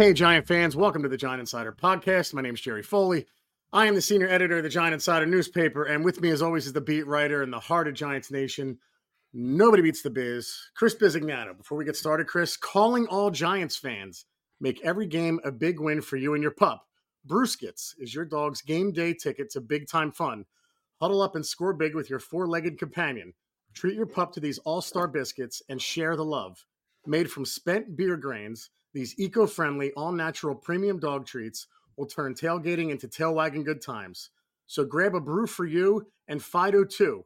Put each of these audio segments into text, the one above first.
Hey, Giant fans, welcome to the Giant Insider Podcast. My name is Jerry Foley. I am the senior editor of the Giant Insider newspaper, and with me, as always, is the beat writer in the heart of Giants Nation. Nobody beats the biz, Chris Bisignano. Before we get started, Chris, calling all Giants fans. Make every game a big win for you and your pup. Brewscuits is your dog's game day ticket to big time fun. Huddle up and score big with your four legged companion. Treat your pup to these all star biscuits and share the love. Made from spent beer grains, these eco friendly, all natural premium dog treats will turn tailgating into tail wagging good times. So grab a brew for you and Fido too.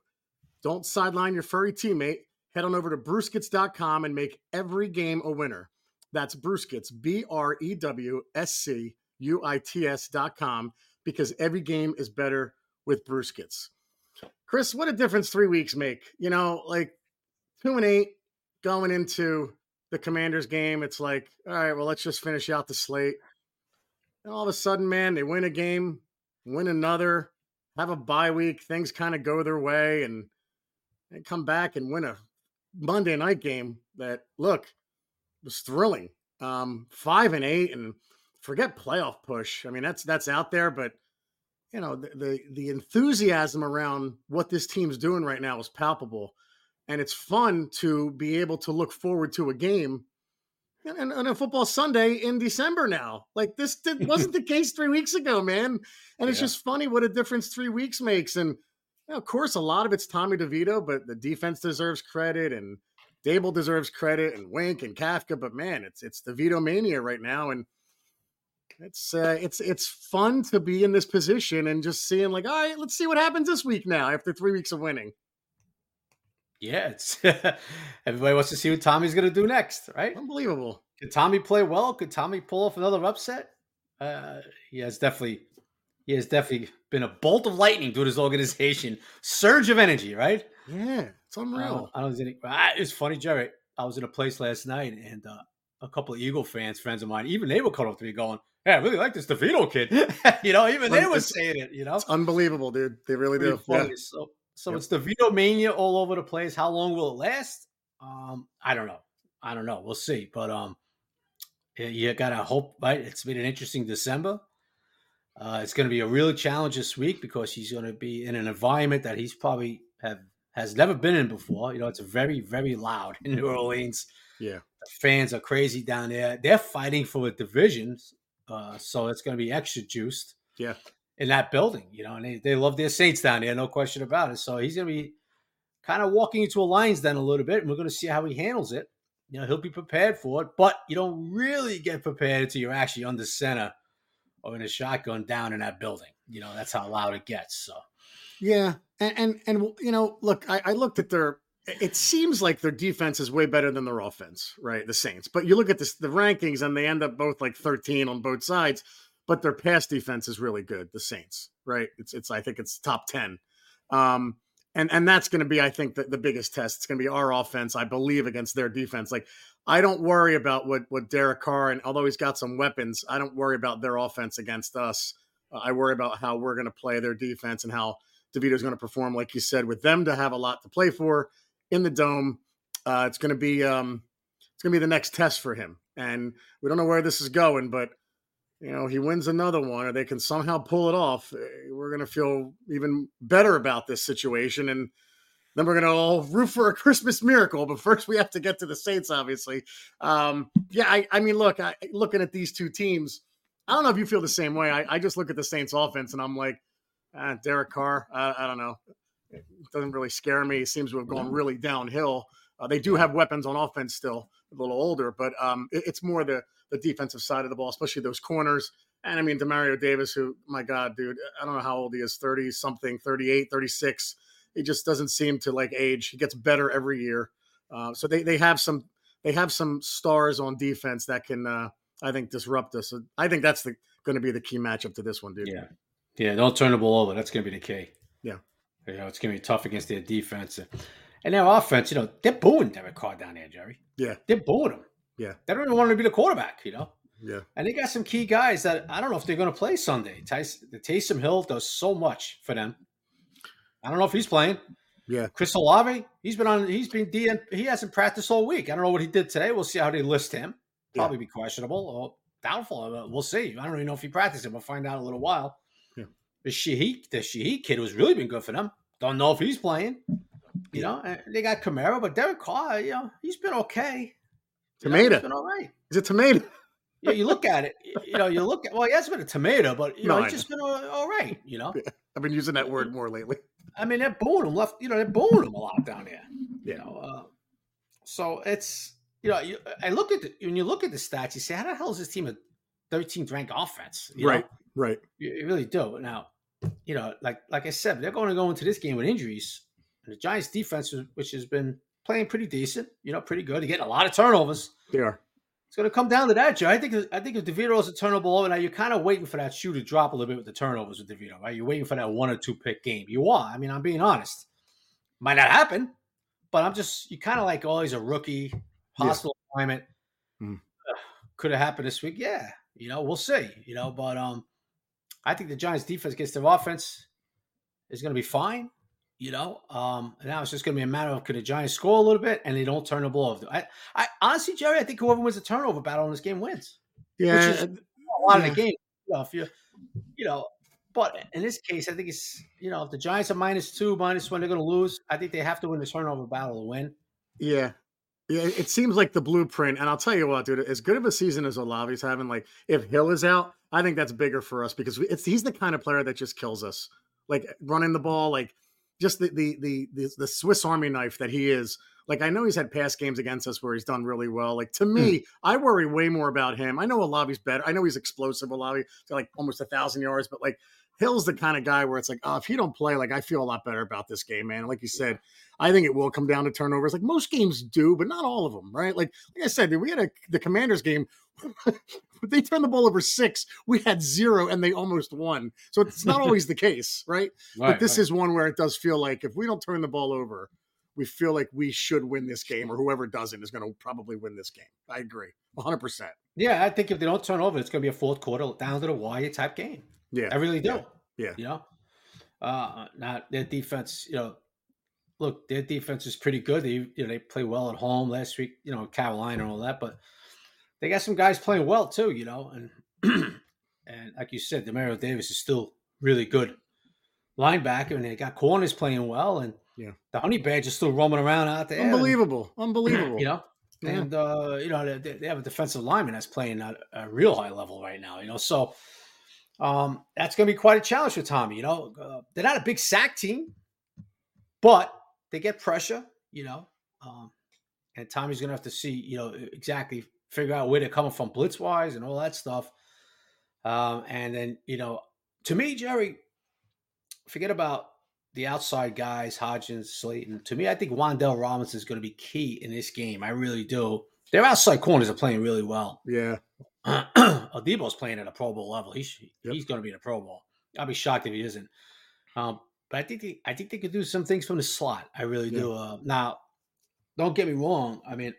Don't sideline your furry teammate. Head on over to brewscuits.com and make every game a winner. That's Brewscuits, B R E W S C U I T S.com, because every game is better with Brewscuits. Chris, what a difference three weeks make. You know, like two and eight going into the Commanders game. It's like, all right, well, let's just finish out the slate. And all of a sudden, man, they win a game, win another, have a bye week, things kind of go their way, and they come back and win a Monday night game that look was thrilling. Um, five and eight, and forget playoff push. I mean, that's that's out there, but you know the, the the enthusiasm around what this team's doing right now is palpable, and it's fun to be able to look forward to a game and, and a football Sunday in December now. Like this did, wasn't the case three weeks ago, man. And it's Yeah. just funny what a difference three weeks makes. And you know, of course, a lot of it's Tommy DeVito, but the defense deserves credit, and Daboll deserves credit, and Wink and Kafka. But man, it's it's DeVito mania right now, and it's uh, it's it's fun to be in this position and just seeing like, all right, let's see what happens this week now after three weeks of winning. Yeah, it's everybody wants to see what Tommy's going to do next, right? Unbelievable. Could Tommy play well? Could Tommy pull off another upset? Uh, he has definitely, he has definitely been a bolt of lightning to his organization. Surge of energy, right? Yeah, it's unreal. I don't know. if any- ah, It's funny, Jerry. I was in a place last night, and uh, a couple of Eagle fans, friends of mine, even they were coming up to me going, "Hey, I really like this DeVito kid." you know, even they were saying it. You know, It's unbelievable, dude. They really pretty do. Yeah. So, so Yep. it's the Vito mania all over the place. How long will it last? Um, I don't know. I don't know. We'll see. But um, you gotta hope. Right? It's been an interesting December. Uh, it's going to be a real challenge this week because he's going to be in an environment that he's probably have has never been in before. You know, it's very very loud in New Orleans. Yeah. The fans are crazy down there. They're fighting for the divisions, uh, so it's going to be extra juiced Yeah. In that building, you know, and they, they love their Saints down there, no question about it. So he's going to be kind of walking into a lion's den a little bit, and we're going to see how he handles it. You know, he'll be prepared for it, but you don't really get prepared until you're actually under center or in a shotgun down in that building. You know, that's how loud it gets. So Yeah, and and, and you know, look, I, I looked at their. It seems like their defense is way better than their offense, right? The Saints, but you look at this, the rankings, and they end up both like thirteen on both sides. But their pass defense is really good. The Saints, right? It's it's I think it's top ten, um, and and that's going to be I think the, the biggest test. It's going to be our offense, I believe, against their defense. Like I don't worry about what what Derek Carr and although he's got some weapons, I don't worry about their offense against us. Uh, I worry about how we're going to play their defense and how DeVito's going to perform, like you said, with them to have a lot to play for in the dome. Uh, it's going to be um, it's going to be the next test for him, and we don't know where this is going, but you know he wins another one, or they can somehow pull it off. eh, We're going to feel even better about this situation, and then we're going to all root for a Christmas miracle. But first, we have to get to the Saints, obviously. Um, yeah, I, I mean, look, I, looking at these two teams, I don't know if you feel the same way. I, I just look at the Saints offense, and I'm like. Uh, Derek Carr, uh, I don't know. It doesn't really scare me. He seems to have gone really downhill. Uh, they do have weapons on offense still, a little older, but um, it- it's more the the defensive side of the ball, especially those corners. And I mean, Demario Davis, who, my God, dude, I don't know how old he is 30 something, 38, 36. He just doesn't seem to like age. He gets better every year. Uh, so they, they have some they have some stars on defense that can uh, I think disrupt us. I think that's the going to be the key matchup to this one, dude. Yeah. Yeah, don't turn the ball over. That's going to be the key. Yeah. You know, it's going to be tough against their defense. And their offense, you know, they're booing Derek Carr down there, Jerry. Yeah. They're booing him. Yeah. They don't even want him to be the quarterback, you know? Yeah. And they got some key guys that I don't know if they're going to play Sunday. Tyson, the Taysom Hill does so much for them. I don't know if he's playing. Yeah. Chris Olave, he's been on. He's been DN. He hasn't practiced all week. I don't know what he did today. We'll see how they list him. Yeah. Probably be questionable. Or doubtful. We'll see. I don't even know if he practiced it. We'll find out in a little while. Yeah. The Shaheed, the Shaheed kid was really been good for them. Don't know if he's playing. You know, they got Kamara, but Derek Carr, you know, he's been okay. Tomato. You know, he's been all right. Is it tomato? yeah, you look at it, you know, you look at well, he has been a tomato, but you know, he's just been all, all right. You know, yeah, I've been using that word more lately. I mean, they're booing him left. You know, they're booing him a lot down there. Yeah. You know, uh, so it's you know, you, I look at the, when you look at the stats, you say, how the hell is this team a 13th ranked offense? You right, know? right. You, you, really do. Now, you know, like like I said, they're going to go into this game with injuries. And the Giants' defense, which has been playing pretty decent, you know, pretty good. They're getting a lot of turnovers. They are. It's going to come down to that, Joe. I think I think if DeVito is a turnover over now, you're kind of waiting for that shoe to drop a little bit with the turnovers with DeVito, right? You're waiting for that one or two pick game. You are. I mean, I'm being honest. Might not happen, but I'm just you kind of like, oh, he's a rookie, hostile yeah. climate. Mm. Could have happened this week. Yeah, you know, we'll see. You know, but um, I think the Giants' defense against their offense is going to be fine. You know, um, now it's just going to be a matter of could the Giants score a little bit and they don't turn the ball over. I, I honestly, Jerry, I think whoever wins the turnover battle in this game wins. Yeah, which is a lot yeah. of the game. You know, if you, you know, but in this case, I think it's you know if the Giants are minus two, minus one, they're going to lose. I think they have to win the turnover battle to win. Yeah, yeah, it seems like the blueprint. And I'll tell you what, dude, as good of a season as Olave's having, like if Hill is out, I think that's bigger for us because it's he's the kind of player that just kills us. Like running the ball, like just the the the the, the Swiss Army knife that he is. Like I know he's had past games against us where he's done really well. Like to me, mm. I worry way more about him. I know Olave's better. I know he's explosive. Olave got like almost a thousand yards, but like Hill's the kind of guy where it's like, oh, if he don't play, like I feel a lot better about this game, man. Like you said, I think it will come down to turnovers. Like most games do, but not all of them, right? Like like I said, we had a the Commanders game. they turned the ball over six. We had zero, and they almost won. So it's not always the case, right? right but this right. is one where it does feel like if we don't turn the ball over, we feel like we should win this game, or whoever doesn't is going to probably win this game. I agree, 100. percent Yeah, I think if they don't turn over, it's going to be a fourth quarter down to the wire type game. Yeah, I really do. Yeah, yeah. you know, uh, not their defense. You know, look, their defense is pretty good. They you know they play well at home last week. You know, Carolina and all that, but they got some guys playing well too. You know, and and like you said, Demario Davis is still really good linebacker, and they got corners playing well, and yeah, the honey badge is still roaming around out there. Unbelievable, and, unbelievable. You know, yeah. and uh, you know they, they, have a defensive lineman that's playing at a real high level right now. You know, so um, that's going to be quite a challenge for Tommy. You know, uh, they're not a big sack team, but they get pressure. You know, um, and Tommy's going to have to see you know exactly figure out where they're coming from blitz wise and all that stuff. Um, and then you know, to me, Jerry, forget about the outside guys, Hodgins, Slayton. To me, I think Wan'Dale Robinson is going to be key in this game. I really do. Their outside corners are playing really well. Yeah. Adebo's playing at a Pro Bowl level. He's yep. he's going to be in a Pro Bowl. I'll be shocked if he isn't. Um, but I think they, I think they could do some things from the slot. I really yeah. do. Uh, now, don't get me wrong. I mean,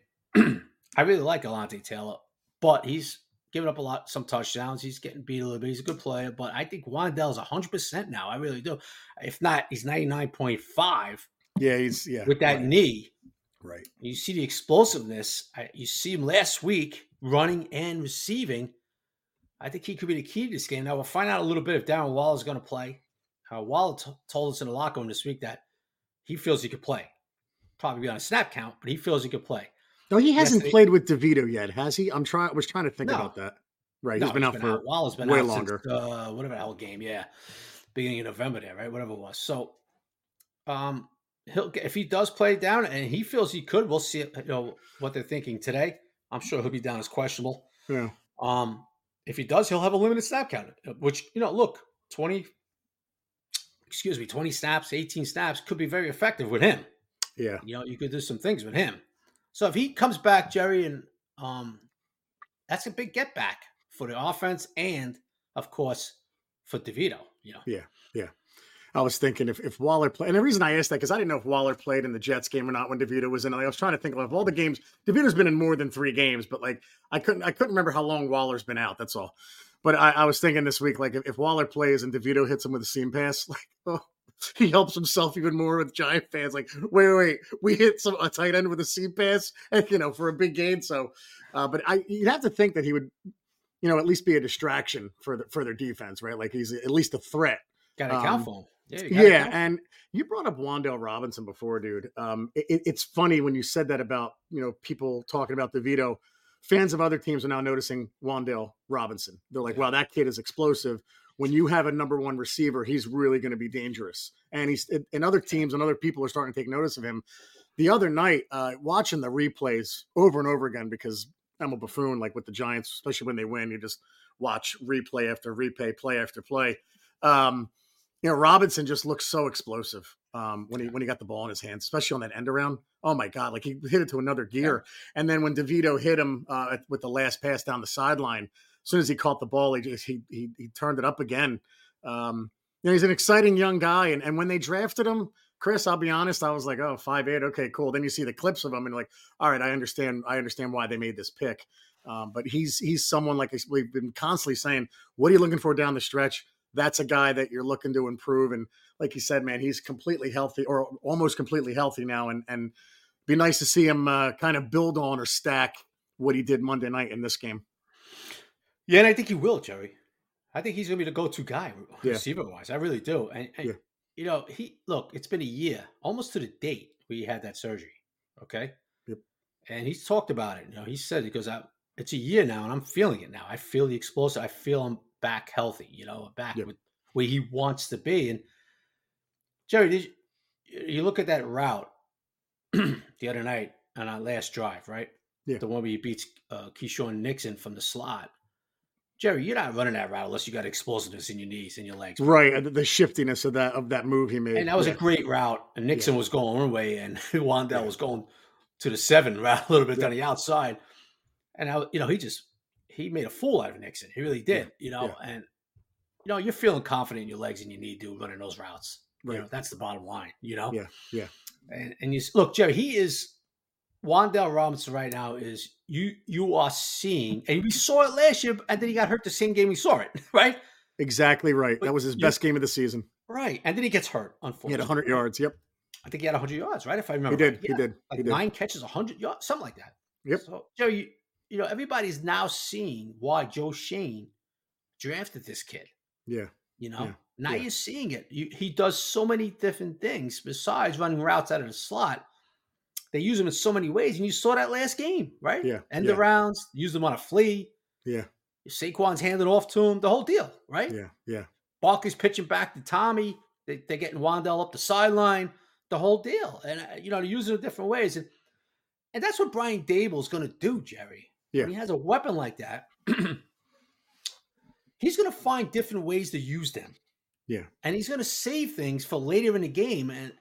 I really like Alontae Taylor, but he's giving up a lot, some touchdowns. He's getting beat a little bit. He's a good player, but I think Wan'Dale's 100% now. I really do. If not, he's 99.5. Yeah, he's yeah. With that right. knee. Right. You see the explosiveness. I, you see him last week running and receiving. I think he could be the key to this game. Now we'll find out a little bit if Darren Waller is going to play. Uh, Waller t- told us in the locker room this week that he feels he could play. Probably be on a snap count, but he feels he could play. No, he hasn't yes, played with DeVito yet, has he? I'm trying. I was trying to think no. about that. Right, no, he's been he's out been for out. Waller's been way out longer. Since, uh, whatever hell game, yeah, beginning of November there, right? Whatever it was. So, um, he'll if he does play down and he feels he could, we'll see. You know what they're thinking today. I'm sure he'll be down as questionable. Yeah. Um, if he does, he'll have a limited snap count, uh, which you know, look, 20, excuse me, 20 snaps, 18 snaps could be very effective with him. Yeah. You know, you could do some things with him. So if he comes back, Jerry, and um, that's a big get back for the offense and, of course, for DeVito. You know. Yeah, yeah. I was thinking if, if Waller played, and the reason I asked that because I didn't know if Waller played in the Jets game or not when DeVito was in. I was trying to think of all the games. DeVito's been in more than three games, but like I couldn't I couldn't remember how long Waller's been out. That's all. But I, I was thinking this week, like if, if Waller plays and DeVito hits him with a seam pass, like oh, he helps himself even more with Giant fans. Like, wait, wait, wait. we hit some a tight end with a seam pass, and you know, for a big gain. So, uh, but I you'd have to think that he would, you know, at least be a distraction for the, for their defense, right? Like he's at least a threat. Got to account Um. Yeah, Yeah, and you brought up Wan'Dale Robinson before, dude. Um, it, it- it's funny when you said that about you know people talking about DeVito. Fans of other teams are now noticing Wan'Dale Robinson. They're like, Yeah. "Wow, that kid is explosive." When you have a number one receiver, he's really going to be dangerous. And he's and other teams and other people are starting to take notice of him. The other night, uh, watching the replays over and over again because I'm a buffoon, like with the Giants, especially when they win, you just watch replay after replay, play after play. Um, you know, Robinson just looks so explosive um, when he when he got the ball in his hands, especially on that end around. Oh my God, like he hit it to another gear. And then when DeVito hit him uh, with the last pass down the sideline, soon as he caught the ball, he just he he, he turned it up again. Um, you know, he's an exciting young guy, and and when they drafted him, Chris, I'll be honest, I was like, oh, five eight, okay, cool. Then you see the clips of him, and like, all right, I understand, I understand why they made this pick. Um, but he's he's someone like we've been constantly saying, what are you looking for down the stretch? That's a guy that you're looking to improve, and like you said, man, he's completely healthy or almost completely healthy now, and and be nice to see him uh, kind of build on or stack what he did Monday night in this game. Yeah, and I think he will, Jerry. I think he's gonna be the go-to guy Yeah. receiver wise. I really do. And, and Yeah. you know, he look, it's been a year, almost to the date we had that surgery. Okay. Yep. And he's talked about it. You know, he said goes out, it's a year now, and I'm feeling it now. I feel the explosive. I feel I'm back healthy, you know, back Yep. with where he wants to be. And Jerry, did you, you look at that route the other night on our last drive, right? Yeah. The one where he beats uh, Keisean Nixon from the slot. Jerry, you're not running that route unless you got explosiveness in your knees and your legs. Right, the shiftiness of that of that move he made, And that was yeah. a great route. And Nixon Yeah. was going one way, and Wan'Dale Yeah. was going to the seven route a little bit on the outside. And I, you know, he just he made a fool out of Nixon. He really did. You know, and you know, you're feeling confident in your legs and your knee, dude, running those routes. You know, that's the bottom line. You know. Yeah, yeah. And and you look, Jerry, he is Wan'Dale Robinson right now is you you are seeing, and we saw it last year, and then he got hurt the same game we saw it, right? exactly right. But That was his best game of the season. Right. And then he gets hurt, Unfortunately, He had 100 yards. Yep, I think he had 100 yards, right? If I remember, he did. right. He Yeah, did. Like He did. nine catches, 100 yards, something like that. Yep. So, Joe, you, you know, everybody's now seeing why Joe Schoen drafted this kid. Yeah, You know, Yeah, now yeah. you're seeing it. You, he does so many different things besides running routes out of the slot. They use them in so many ways, and you saw that last game, right? Yeah, End yeah. of rounds, use them on a flea. yeah, Saquon's handed off to him, the whole deal, right? yeah, yeah. Barkley's pitching back to Tommy. They, they're getting Wan'Dale up the sideline, the whole deal. And, uh, you know, they're using it different ways. And, and that's what Brian Daboll's going to do, Jerry. Yeah. When he has a weapon like that, he's going to find different ways to use them. Yeah. And he's going to save things for later in the game. And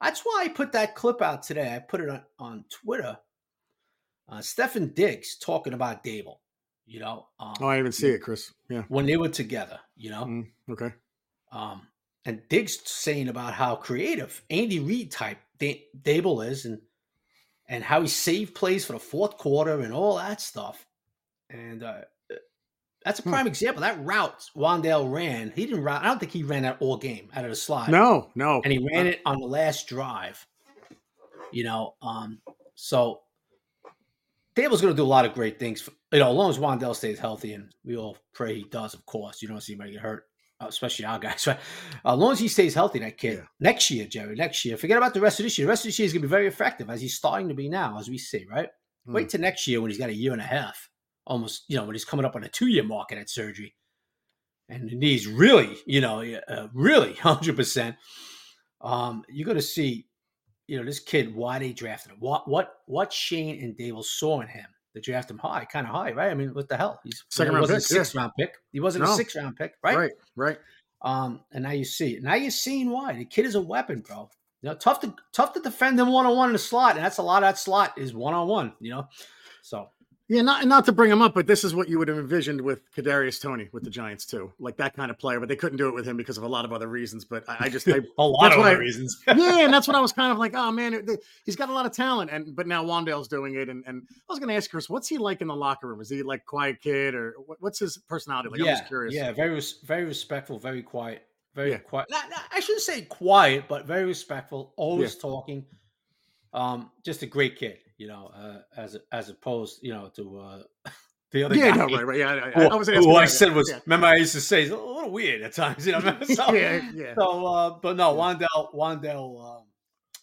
that's why I put that clip out today. I put it on, on Twitter. Uh, Stefon Diggs talking about Daboll, you know, um, Oh, I didn't even see it, Chris. Yeah. when they were together, you know. Mm, okay. Um, and Diggs saying about how creative Andy Reid type da- Daboll is, and and how he saved plays for the fourth quarter and all that stuff. And uh, that's a Hmm. prime example. That route Wan'Dale ran, he didn't run. I don't think he ran that all game out of the slot. No, no. and he ran it on the last drive. You know, um, so Daboll's going to do a lot of great things. For, you know, as long as Wan'Dale stays healthy, and we all pray he does. Of course, you don't see anybody get hurt, uh, especially our guys. Right? as long as he stays healthy, that kid Yeah. next year, Jerry, next year. Forget about the rest of this year. The rest of this year is going to be very effective as he's starting to be now, as we see. Right? Mm. Wait till next year when he's got a year and a half, almost. You know, when he's coming up on a two-year mark at surgery, and the knees really, you know, uh, really hundred percent. Um, you're going to see, you know, this kid why they drafted him. What what what Schoen and Daboll saw in him to draft him high, kind of high, right? I mean, what the hell? He's Second he round wasn't pick, a six round pick. He wasn't No. a six round pick, right? Right, right. Um, and now you see it. Now you're seeing why the kid is a weapon, bro. You know, tough to tough to defend him one on one in the slot, and that's a lot of that slot is one on one. You know, so Yeah, not not to bring him up, but this is what you would have envisioned with Kadarius Toney with the Giants too, like that kind of player. But they couldn't do it with him because of a lot of other reasons. But I, I just, I, a lot of other I- reasons. yeah, and that's what I was kind of like. Oh man, it- he's got a lot of talent, and but now Wan'Dale's doing it. And, and I was going to ask Chris, what's he like in the locker room? Is he like quiet kid, or what, what's his personality like? I'm yeah, just curious. yeah, very very respectful, very quiet, very Yeah. quiet. Not, not- I shouldn't say quiet, but very respectful, always talking. Um, just a great kid, you know, uh, as as opposed, you know, to uh, The other yeah, guy. no, right, right. Yeah, I, I, Who I I was said was, yeah. remember I used to say, he's a little weird at times, you know. So, yeah, yeah. so uh, but no, Wan'Dale, Wan'Dale yeah, yeah. So, but no, Wan'Dale, Wan'Dale um,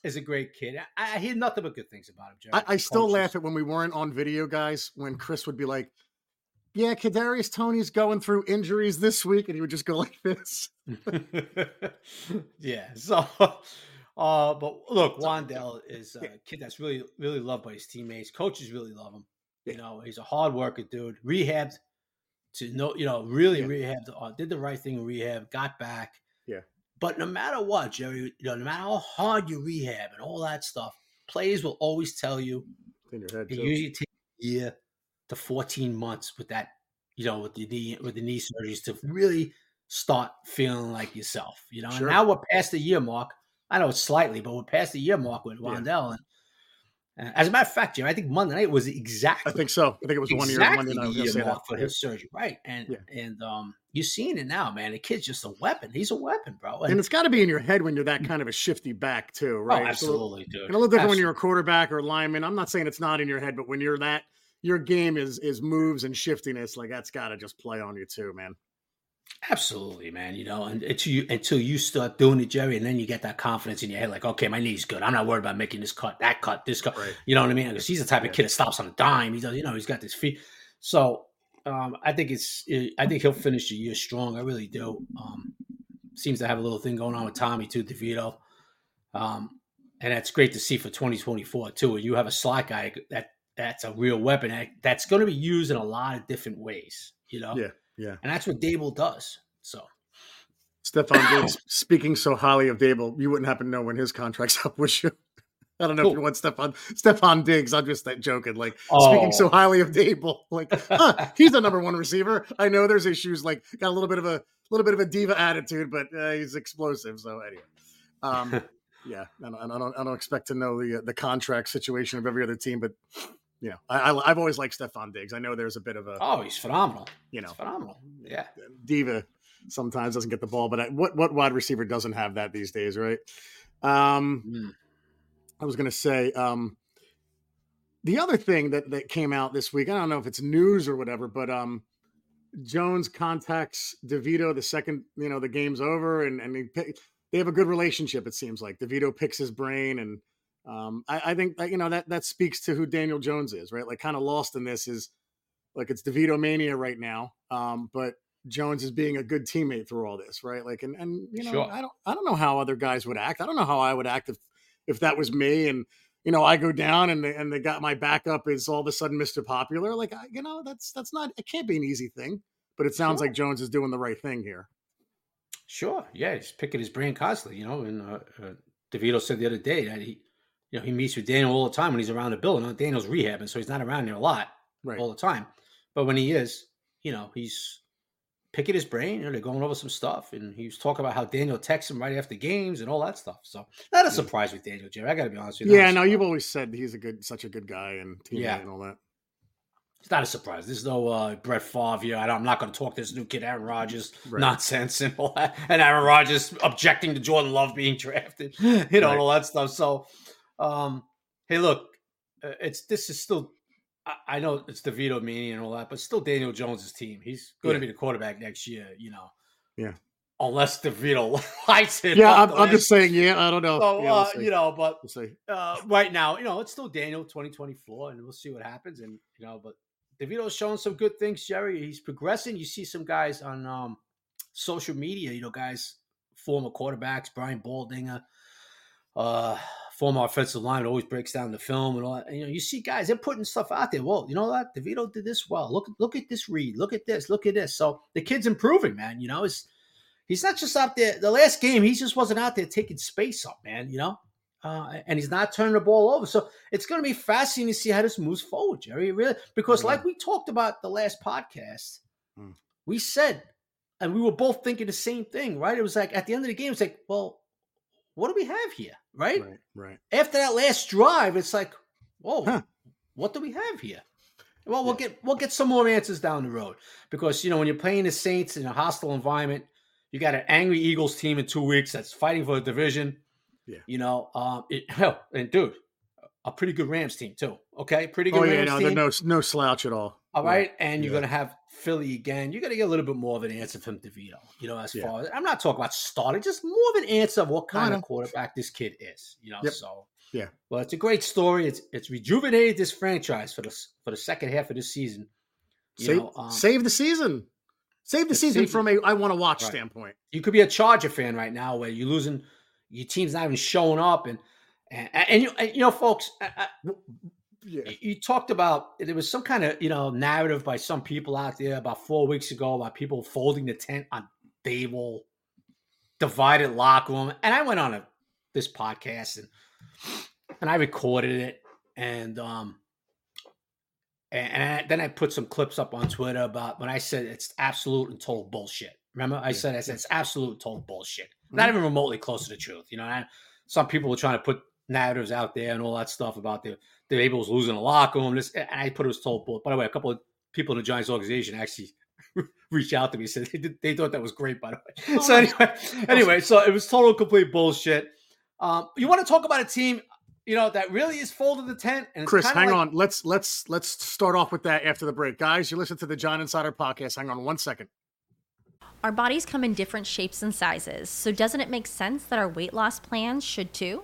is a great kid. I, I hear nothing but good things about him, Jerry. I, I still laugh at when we weren't on video. I, I hear nothing but good things about him, Jerry. I, I still Coaches. laugh at when we weren't on video, guys. When Chris would be like, "Yeah, Kadarius Toney's going through injuries this week," and he would just go like this. yeah. So, uh, but look, Wan'Dale is a kid that's really, really loved by his teammates. Coaches really love him. You know, he's a hard worker, dude. Rehabbed to know, you know, really Yeah. rehabbed, uh, did the right thing in rehab, got back. Yeah. But no matter what, Jerry, you know, no matter how hard you rehab and all that stuff, players will always tell you In your head, it too. usually takes a year to 14 months with that, you know, with the knee with the knee surgeries to really start feeling like yourself. You know, Sure. and now we're past the year mark. I know it's slightly, but we're past the year mark with Yeah. And uh, as a matter of fact, Jim, I think Monday night was exactly I think so. I think it was one year. Monday night. I the was gonna year say that. mark for his surgery, right? And Yeah. and um, you're seeing it now, man. The kid's just a weapon. He's a weapon, bro. And it's got to be in your head when you're that kind of a shifty back too, oh, right? A little- absolutely, dude. And a little different when you're a quarterback or lineman. I'm not saying it's not in your head, but when you're that, your game is is moves and shiftiness. Like that's got to just play on you too, man. Absolutely, man. You know, and until you until you start doing it, Jerry, and then you get that confidence in your head, like, okay, my knee's good. I'm not worried about making this cut, that cut, this cut. Right. You know what I mean? Because he's the type Yeah. of kid that stops on a dime. He does, you know, he's got this feet. So um, I think it's, I think he'll finish the year strong. I really do. Um, seems to have a little thing going on with Tommy too, DeVito. Um, and that's great to see for 2024 too. When you have a slot guy that that's a real weapon that- that's going to be used in a lot of different ways. You know, Yeah, yeah. and that's what Daboll does. So. Stefon Diggs, speaking so highly of Daboll, you wouldn't happen to know when his contract's up, would you? I don't know if you want Stefon Stefon Diggs. I'm just that joking. Like speaking so Oh. highly of Daboll, like huh, he's the number one receiver. I know there's issues, like got a little bit of a little bit of a diva attitude, but uh, he's explosive. So anyway, um, yeah, I don't, I don't I don't expect to know the uh, the contract situation of every other team, but you know, I, I I've always liked Stefon Diggs. I know there's a bit of a Oh, he's phenomenal. you know He's phenomenal. Yeah. diva sometimes doesn't get the ball, but I, what what wide receiver doesn't have that these days, right? Um, Mm. I was going to say um, the other thing that that came out this week. I don't know if it's news or whatever, but um, Jones contacts DeVito the second you know the game's over, and and he they have a good relationship. It seems like DeVito picks his brain, and um, I, I think that you know that that speaks to who Daniel Jones is, right? Like kind of lost in this is like it's DeVito mania right now, um, but Jones is being a good teammate through all this, right? Like, and and you know, Sure. I don't I don't know how other guys would act. I don't know how I would act if if that was me and you know I go down and the, and they got my backup is all of a sudden Mr. Popular. Like, I, you know, that's that's not it can't be an easy thing. But it sounds Sure. like Jones is doing the right thing here. Sure. Yeah. He's picking his brain constantly, you know. And uh, uh, DeVito said the other day that he, you know, he meets with Daniel all the time when he's around the building. Daniel's rehabbing, so he's not around there a lot Right. all the time. But when he is, you know, he's picking his brain. You know, they're going over some stuff, and he was talking about how Daniel texts him right after games and all that stuff. So not a surprise with Daniel, Jerry. I got to be honest with you. Yeah, no, you've always said he's a good, such a good guy and teammate Yeah. and all that. It's not a surprise. There's no uh, Brett Favre. I am not going to talk this new kid, Aaron Rodgers, Right. nonsense and all that. And Aaron Rodgers objecting to Jordan Love being drafted, you know, Right. and all that stuff. So, um, hey, look, uh, it's this is still. I, I know it's DeVito mania and all that, but still Daniel Jones' team. He's going Yeah. to be the quarterback next year. You know. Yeah. Unless DeVito lights it. Yeah, I'm, I'm just saying. Yeah, I don't know. So, yeah, we'll uh, you know, but We'll see. uh, right now, you know, it's still Daniel 2024, and we'll see what happens. And you know, but DeVito's showing some good things, Jerry. He's progressing. You see some guys on um, social media, you know, guys, former quarterbacks, Brian Baldinger, uh, former offensive line, always breaks down the film and all that. And, you know, you see guys, they're putting stuff out there. Well, you know what? DeVito did this well. Look, look at this read. Look at this. Look at this. So the kid's improving, man. You know, it's he's not just out there. The last game, he just wasn't out there taking space up, man. You know, uh, and he's not turning the ball over. So it's going to be fascinating to see how this moves forward, Jerry. It Really, because Yeah. like we talked about the last podcast, Mm. we said, and we were both thinking the same thing, right? It was like at the end of the game, it's like, well, what do we have here, right? Right, right. After that last drive, it's like, whoa, Huh. what do we have here? Well, we'll get we'll get some more answers down the road because you know when you're playing the Saints in a hostile environment, you got an angry Eagles team in two weeks that's fighting for a division. Yeah. You know, um, it, hell, and dude, a pretty good Rams team too. Okay, pretty good. Oh yeah, Rams no, team. no no slouch at all. All right, and you're Yeah. to have Philly again. You're going to get a little bit more of an answer from DeVito. You know, as Yeah. far as I'm not talking about starting, just more of an answer of what kind of quarterback this kid is. You know, Yep. so Yeah. Well, it's a great story. It's it's rejuvenated this franchise for the for the second half of this season. You Save, know, um, save the season. Save the season save- from a I want to watch Right. standpoint. you could be a Charger fan right now where you're losing, your team's not even showing up, and and, and you and, you know, folks, I, I, Yeah. you- talked about there was some kind of you know narrative by some people out there about four weeks ago about people folding the tent on Dable, divided locker room, and I went on a this podcast and and I recorded it and um and, and I, then I put some clips up on Twitter about when I said it's absolute and total bullshit. Remember, I Yeah, said I said it's absolute and total bullshit. Not even remotely close to the truth. You know, I, some people were trying to put narratives out there and all that stuff about the the Abels losing a locker room. This and I put it was total bull. By the way, a couple of people in the Giants organization actually reached out to me said they, did, they thought that was great. By the way, Oh, so nice. anyway, anyway, so it was total complete bullshit. Um, you want to talk about a team, you know, that really is folded the tent and it's Chris, hang like- on. Let's let's let's start off with that after the break. Guys, you listen to the Giant Insider podcast. Hang on one second. Our bodies come in different shapes and sizes, so doesn't it make sense that our weight loss plans should too?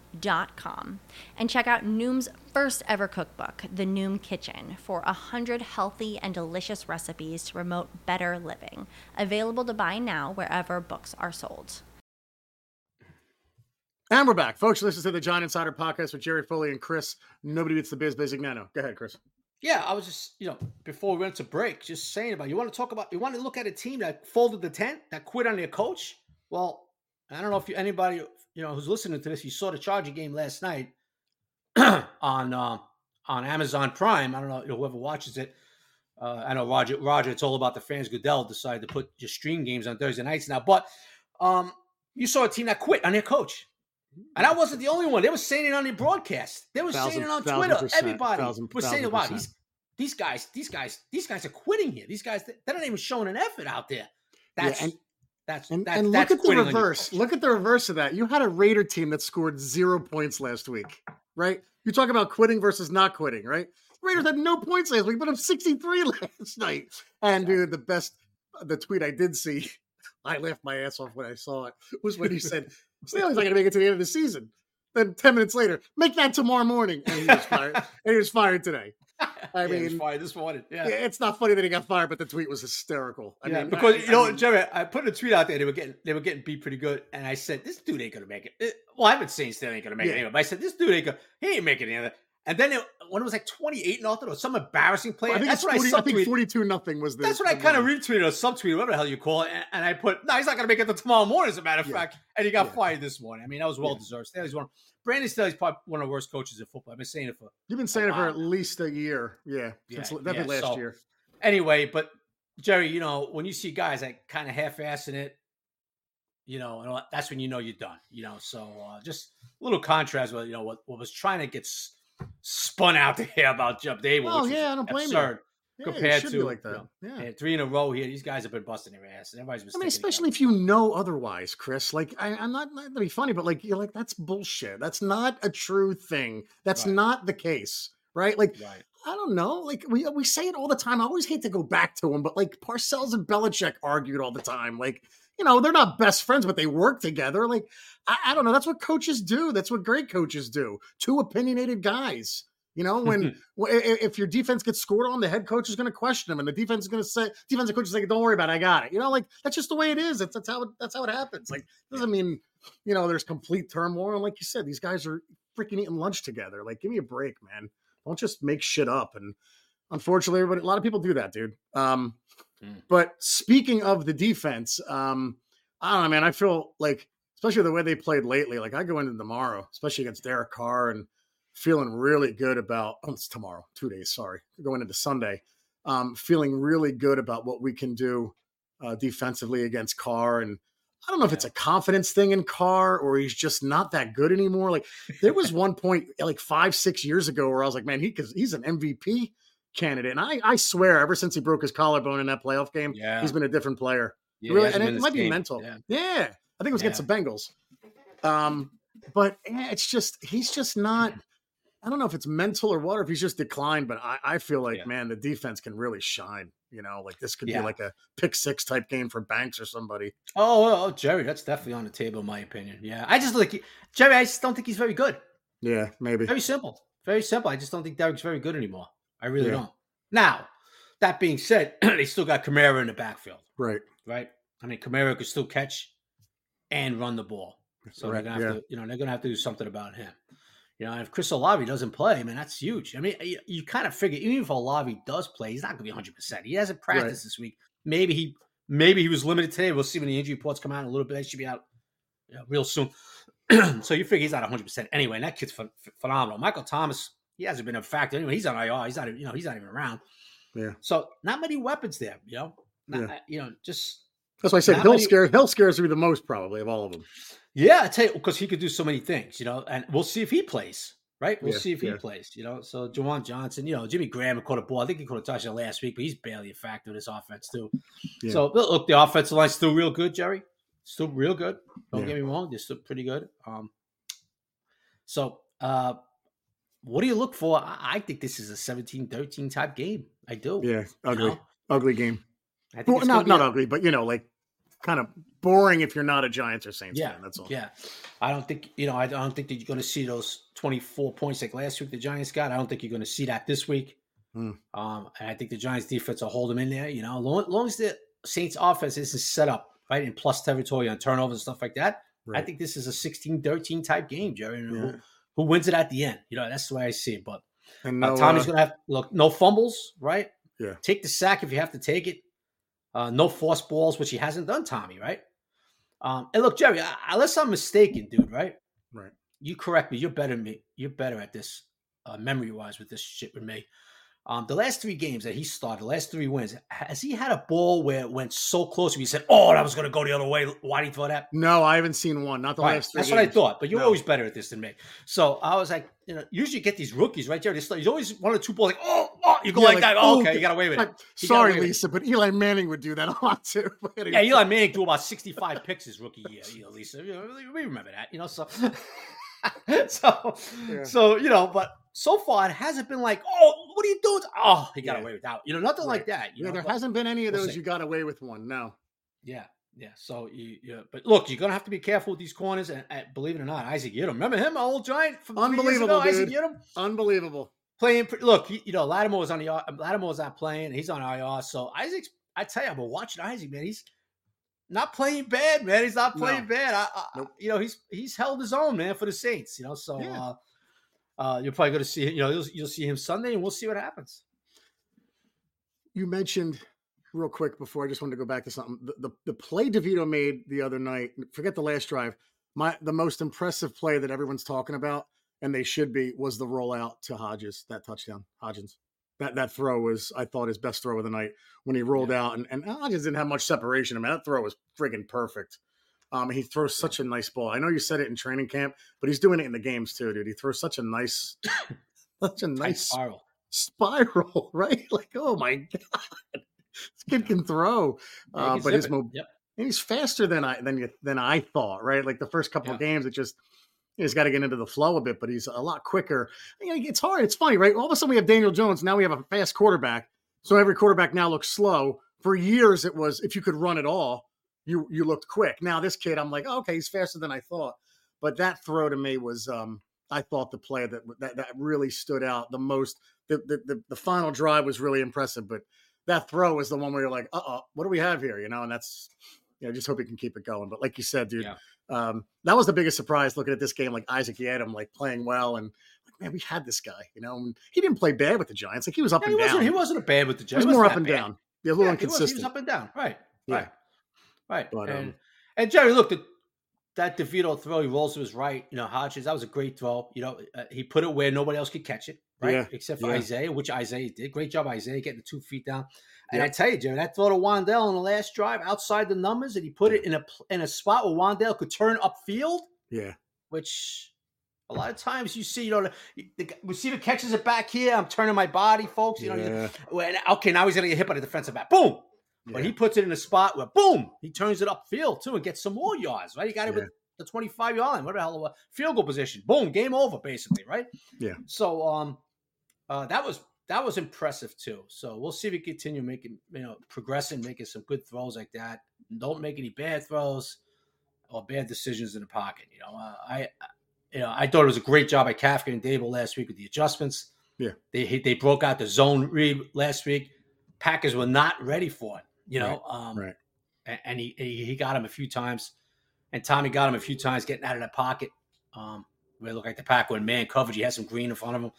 dot com and check out Noom's first ever cookbook, The Noom Kitchen, for a hundred healthy and delicious recipes to promote better living. Available to buy now wherever books are sold. And we're back. Folks, listen to the Giant Insider podcast with Jerry Foley and Chris. Nobody beats the biz, Bisignano. Go ahead, Chris. Yeah, I was just, you know, before we went to break, just saying about you want to talk about you want to look at a team that folded the tent, that quit on their coach. Well, I don't know if you, anybody, you know, who's listening to this, you saw the Charger game last night on uh, on Amazon Prime. I don't know whoever watches it. Uh, I know Roger. Roger, it's all about the fans. Goodell decided to put just stream games on Thursday nights now, but um, you saw a team that quit on their coach. And I wasn't the only one. They were saying it on the broadcast. They were Thousand- saying it on Twitter. percent, Everybody thousand- was saying, "Wow, these these guys, these guys, these guys are quitting here. These guys, they're not even showing an effort out there." That's and- that's And, that's, and look that's at the quitting on your reverse. Look at the reverse of that. You had a Raider team that scored zero points last week, right? You talk about quitting versus not quitting, right? Raiders had no points last week, but up 63 last night. And dude, the best, the tweet I did see, I laughed my ass off when I saw it, was when he said, Staley's not going to make it to the end of the season. Then 10 minutes later, make that tomorrow morning. And he was fired. and he was fired today. I Yeah, mean, fired this morning. Yeah. It's not funny that he got fired, but the tweet was hysterical. I yeah, mean, because I- you I know, mean- Jerry, I put a tweet out there. They were getting they were getting beat pretty good, and I said, "This dude ain't gonna make it." Eh, Well, I've been saying Staley ain't gonna make Yeah. it anyway, but I said, "This dude ain't gonna he ain't making it." Either. And then it, when it was like twenty eight nothing or some embarrassing play, I think, that's it's what 40, I I think 42 nothing was the. That's what I kind of retweeted or subtweeted, whatever the hell you call it. And, and I put, no, he's not going to make it to tomorrow morning, as a matter of Yeah. fact. And he got Yeah. fired this morning. I mean, that was well deserved. Staley's one. Brandon Staley's probably one of the worst coaches in football. I've been saying it for You've been saying it for at least a year. Yeah. Yeah, Since, definitely yeah, last so- year. anyway. But Jerry, you know, when you see guys like kind of half-assing it, you know, and all that's when you know you're done. You know, so uh, just a little contrast with you know what, what was trying to get s- spun out there about Jeff Daboll. Oh, yeah, I don't blame you. Yeah, it compared to, like you know, yeah. Three in a row here, these guys have been busting their ass, and everybody's been. I mean, especially if you know otherwise, Chris. Like, I, I'm not, not to be funny, but like, you're like, that's bullshit. That's not a true thing. That's Right. not the case, right? Like, right. I don't know. Like, we we say it all the time. I always hate to go back to them, but like, Parcells and Belichick argued all the time. Like, you know, they're not best friends, but they work together. Like, I, I don't know. That's what coaches do. That's what great coaches do. Two opinionated guys. You know, when Well, i- i- if your defense gets scored on, the head coach is going to question him, and the defense is going to say, defensive coach is like, "Don't worry about it, I got it." You know, like that's just the way it is. That's, that's how it, that's how it happens. Like, doesn't mean you know there's complete turmoil. And like you said, these guys are freaking eating lunch together. Like, give me a break, man. Don't just make shit up. And unfortunately, everybody, a lot of people do that, dude. Um, Mm. But speaking of the defense, um, I don't know, man. I feel like, especially the way they played lately, like I go into tomorrow, especially against Derek Carr, and feeling really good about. Oh, it's tomorrow, two days. Sorry, going into Sunday, um, feeling really good about what we can do uh, defensively against Carr, and I don't know if it's a confidence thing in Carr or he's just not that good anymore. Like there was one point like five, six years ago where I was like, man, he cause he's an MVP candidate. And I, I swear, ever since he broke his collarbone in that playoff game, Yeah. he's been a different player. Yeah, really, and it might this be mental. Yeah. Yeah. I think it was against the Bengals. Um, but it's just he's just not. I don't know if it's mental or what, or if he's just declined. But I, I feel like, man, the defense can really shine. You know, like this could be like a pick six type game for Banks or somebody. Oh, oh, oh, Jerry, that's definitely on the table, in my opinion. Yeah, I just like Jerry. I just don't think he's very good. Yeah, maybe. Very simple. Very simple. I just don't think Derek's very good anymore. I really Yeah. don't. Now, that being said, they still got Kamara in the backfield, Right. right? I mean, Kamara could still catch and run the ball. So Right, they're gonna have yeah. to, you know, they're gonna have to do something about him. You know, and if Chris Olave doesn't play, man, that's huge. I mean, you, you kind of figure even if Olave does play, he's not gonna be 100. percent He hasn't practiced this week. Maybe he, maybe he was limited today. We'll see when the injury reports come out in a little bit. They should be out you know, real soon. so you figure he's not 100 percent anyway. And that kid's ph- phenomenal. Michael Thomas, he hasn't been a factor anyway. He's on IR. He's not, even- you know, he's not even around. Yeah. So not many weapons there. You know, not, Yeah. you know, just That's why I said Hill many- scares Hill scares me the most probably of all of them. Yeah, I tell you, because he could do so many things, you know, and we'll see if he plays, right? We'll Yeah, see if he yeah. plays, you know. So Juwan Johnson, you know, Jimmy Graham caught a ball. I think he caught a touchdown last week, but he's barely a factor in this offense too. So look, the offensive line's still real good, Jerry. Still real good. Don't get me wrong, they're still pretty good. Um, so uh, what do you look for? I, think this is a 17-13 type game. I do. Yeah, you ugly, know? ugly game. I think Well, not not a- ugly, but you know, like kind of boring if you're not a Giants or Saints Yeah, fan. That's all. Yeah, I don't think you know. I don't think that you're going to see those 24 points like last week the Giants got. I don't think you're going to see that this week. Hmm. Um, and I think the Giants defense will hold them in there. You know, long, long as the Saints offense isn't set up right in plus territory on turnovers and stuff like that. I think this is a 16-13 type game, Jerry. Yeah. Who, wins it at the end? You know, that's the way I see it. But And uh, Tommy's uh, going to have look no fumbles, right? Yeah. Take the sack if you have to take it. Uh, no forced balls, which he hasn't done, Tommy, right? Um, and look, Jerry, I, unless I'm mistaken, dude, right? right. You correct me. You're better than me. You're better at this, uh, memory wise, with this shit with me. Um, the last three games that he started, the last three wins, has he had a ball where it went so close? We said, "Oh, that was going to go the other way." Why did he throw that? No, I haven't seen one. Not the Right, last three. That's what I thought. But you're No. always better at this than me. So I was like, you know, usually you get these rookies right there. Start, always one or two balls like, oh, oh you go Yeah, like, like, that. Oh, okay, you got away with it. He sorry, with it. Lisa, but Eli Manning would do that a lot too. Yeah, Eli Manning threw about 65 picks his rookie year, you know, Lisa. We remember that, you know. So, so, Yeah. so you know, but so far it hasn't been like, oh, what are you doing? Oh, he got Yeah. away with that. You know, nothing like that. You yeah, know, there but- hasn't been any of we'll those. You got away with one. No. Yeah, yeah. So you, you but look, you're gonna have to be careful with these corners. And, and believe it or not, Isaac Yiadom. Remember him, our old giant from three years Unbelievable, ago? Isaac. Yiadom Unbelievable. playing. Look, he, you know, Lattimore was on the uh, Lattimore's not playing. He's on IR. So Isaac's. I tell you, I've been watching Isaac, man. He's not playing bad, man. He's not playing No. bad. I, I, Nope. You know, he's he's held his own, man, for the Saints. You know, so Yeah. uh, uh, you're probably going to see. You know, you'll, you'll see him Sunday, and we'll see what happens. You mentioned real quick before I just wanted to go back to something. The, the the play DeVito made the other night. Forget the last drive. My the most impressive play that everyone's talking about, and they should be, was the rollout to Hodges. That touchdown, Hodgins. That that throw was, I thought, his best throw of the night when he rolled out, and and Hodges didn't have much separation. I mean, that throw was friggin' perfect. Um, he throws such a nice ball. I know you said it in training camp, but he's doing it in the games too, dude. He throws such a nice, such a nice spiral. spiral, right? Like, oh my god, this kid can throw. Yeah, Uh, but his mo- Yep. and he's faster than I than you than I thought, right? Like the first couple of games, it just he's got to get into the flow a bit, but he's a lot quicker. It's hard. It's funny, right? All of a sudden we have Daniel Jones. Now we have a fast quarterback. So every quarterback now looks slow. For years, it was if you could run at all, you you looked quick. Now this kid, I'm like, okay, he's faster than I thought. But that throw to me was, um, I thought the play that that, that really stood out the most. The, the the the final drive was really impressive, but that throw is the one where you're like, uh oh, what do we have here? You know, and that's you know, just hope he can keep it going. But like you said, dude, Yeah. um, that was the biggest surprise looking at this game. Like Isaac Yiadom, like playing well, and like, man, we had this guy. You know, and he didn't play bad with the Giants. Like he was up Yeah, he and wasn't. down. He wasn't a bad with the Giants. He was more wasn't up and bad. down. Yeah, a little Yeah, he was, inconsistent. he was up and down. Right. Right. Right. But, and um, and Jerry, look, the, that DeVito throw, he rolls to his right. You know, Hodgins, that was a great throw. You know, uh, he put it where nobody else could catch it, right? Yeah, Except for yeah. Isaiah, which Isaiah did. Great job, Isaiah, getting the two feet down. And Yeah. I tell you, Jerry, that throw to Wan'Dale on the last drive outside the numbers, and he put it in a in a spot where Wan'Dale could turn upfield, yeah, which a lot of times you see, you know, the, the receiver catches it back here. I'm turning my body, folks. You know, okay, now he's gonna get hit by the defensive back. Boom. But he puts it in a spot where boom, he turns it upfield too and gets some more yards, right? He got it Yeah. with the 25 yard line. What the hell of a field goal position. Boom, game over, basically, right? Yeah. So um uh that was that was impressive too. So we'll see if he continue making, you know, progressing, making some good throws like that. Don't make any bad throws or bad decisions in the pocket. You know, uh, I, you know, I thought it was a great job by Kafka and Daboll last week with the adjustments. Yeah. they they broke out the zone read last week. Packers were not ready for it. You know, um, right. And he, he got him a few times, and Tommy got him a few times getting out of that pocket. Um, where it looked like the Packer in man coverage. He had some green in front of him,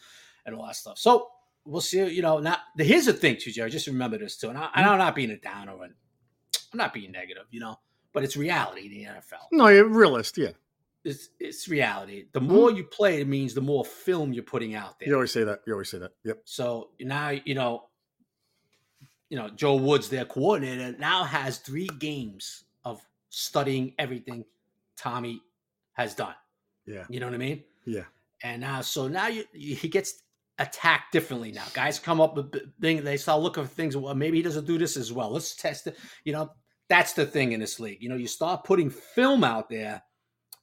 and all that stuff. So we'll see. You know, now here's the thing, too, Jerry. Just remember this too, and, I, and I'm not being a downer, and I'm not being negative. You know, but it's reality in the NFL No, you're realist. Yeah, it's it's reality. The more you play, it means the more film you're putting out there. you always say that. You always say that. Yep. So now you know, you know Joe Woods, their coordinator, now has three games of studying everything Tommy has done. Yeah. You know what I mean? Yeah. And now, so now you, you- he gets attacked differently. Now guys come up with things. They start looking for things. Well, maybe he doesn't do this as well. Let's test it. You know, that's the thing in this league. You know, you start putting film out there,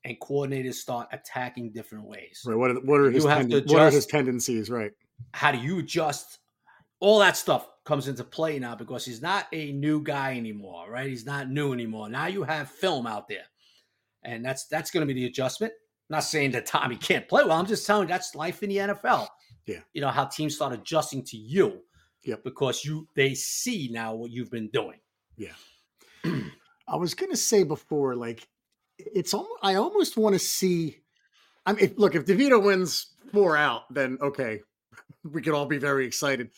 and coordinators start attacking different ways. Right. What are, what are his tenden- to what are his tendencies? Right. how do you adjust all that stuff comes into play now because he's not a new guy anymore right he's not new anymore now you have film out there and that's that's going to be the adjustment I'm not saying that tommy can't play well i'm just telling you that's life in the nfl Yeah. you know how teams start adjusting to you Yep. because you they see now what you've been doing Yeah, I was gonna say before, like it's almost, I almost want to see. I mean, if, look, if Devito wins four out, then okay, we could all be very excited.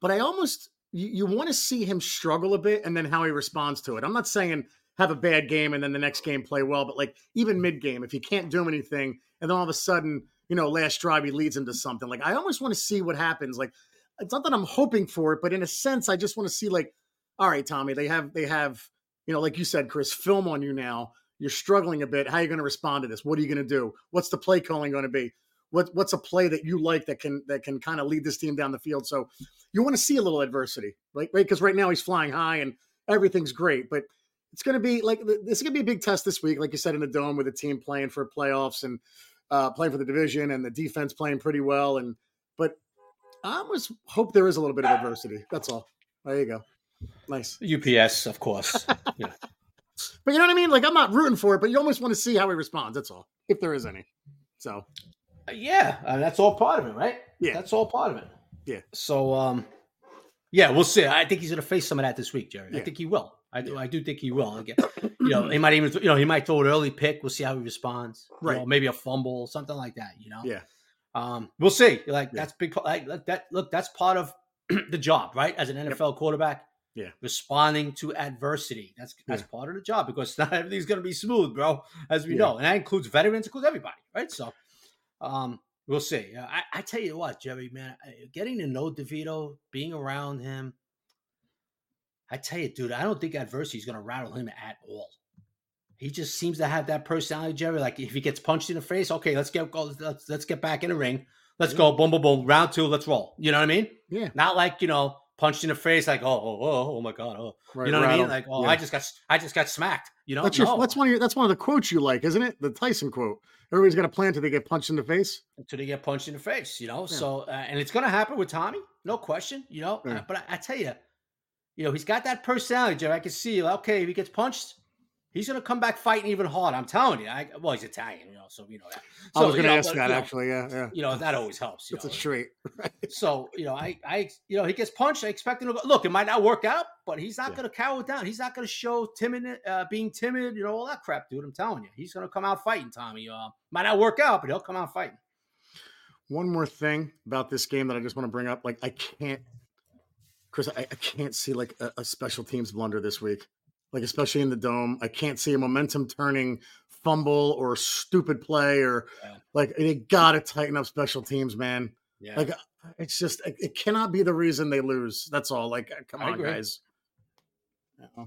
But I almost you, you want to see him struggle a bit and then how he responds to it. I'm not saying have a bad game and then the next game play well, but like even mid game, if he can't do anything and then all of a sudden, you know, last drive he leads into something. Like I almost want to see what happens. Like it's not that I'm hoping for it, but in a sense, I just want to see like, all right, Tommy, they have they have you know, like you said, Chris, film on you now. You're struggling a bit. How are you going to respond to this? What are you going to do? What's the play calling going to be? What what's a play that you like that can that can kind of lead this team down the field? So you want to see a little adversity, right? Right? Because right now he's flying high and everything's great, but it's going to be like this is going to be a big test this week, like you said in the dome, with the team playing for playoffs and uh, playing for the division and the defense playing pretty well. And but I almost hope there is a little bit of adversity. That's all. There you go. Nice. ups of course yeah. But you know what I mean? Like I'm not rooting for it, but you almost want to see how he responds. That's all, if there is any. So Yeah, uh, that's all part of it, right? Yeah. that's all part of it. Yeah. So, um, yeah, we'll see. I think he's going to face some of that this week, Jerry. I think he will. I do. I do think he will. Again, you know, he might even, you know, he might throw an early pick. We'll see how he responds. You Right. know, maybe a fumble, something like that. You know. yeah, Um, we'll see. Like Yeah. that's big. Like that. Look, that's part of the job, right? As an NFL quarterback. Yeah. Responding to adversity. That's that's Yeah. part of the job because not everything's going to be smooth, bro. As we Yeah. know, and that includes veterans, includes everybody, right? So, um, we'll see. Uh, I, I tell you what, Jerry, man, getting to know DeVito, being around him, I tell you, dude, I don't think adversity is going to rattle him at all. He just seems to have that personality, Jerry. Like if he gets punched in the face, okay, let's get go, let's let's get back in the ring. Let's Yeah. go, boom, boom, boom, round two, let's roll. You know what I mean? yeah. Not like you know, punched in the face, like oh, oh, oh, oh my god, oh, Right, you know what I mean? Like oh, Yeah. I just got, I just got smacked. You know, that's your, No. that's one of your that's one of the quotes you like, isn't it? The Tyson quote. Everybody's got a plan till they get punched in the face. until they get punched in the face, you know. Yeah. So, uh, and it's going to happen with Tommy, no question, you know. Yeah. Uh, but I, I tell you, you know, he's got that personality, Jerry. I can see, okay, if he gets punched, he's going to come back fighting even harder. I'm telling you. I, well, he's Italian, you know, so you know that. I was So, going you to know, ask but, that you know, actually. Yeah, yeah. You know that always helps. You It's a treat. straight. So you know, I, I, you know, he gets punched. I expect him to go, look. It might not work out, but he's not Yeah. going to cower down. He's not going to show timid, uh, being timid. You know, all that crap, dude. I'm telling you, he's going to come out fighting. Tommy, uh, might not work out, but he'll come out fighting. one more thing about this game that I just want to bring up. Like, I can't, Chris, I, I can't see like a, a special teams blunder this week. Like, especially in the dome, I can't see a momentum turning fumble or stupid play or Yeah. like they got to tighten up special teams, man. Yeah. Like, it's just it, cannot be the reason they lose. That's all. Like, come I on, agree. guys.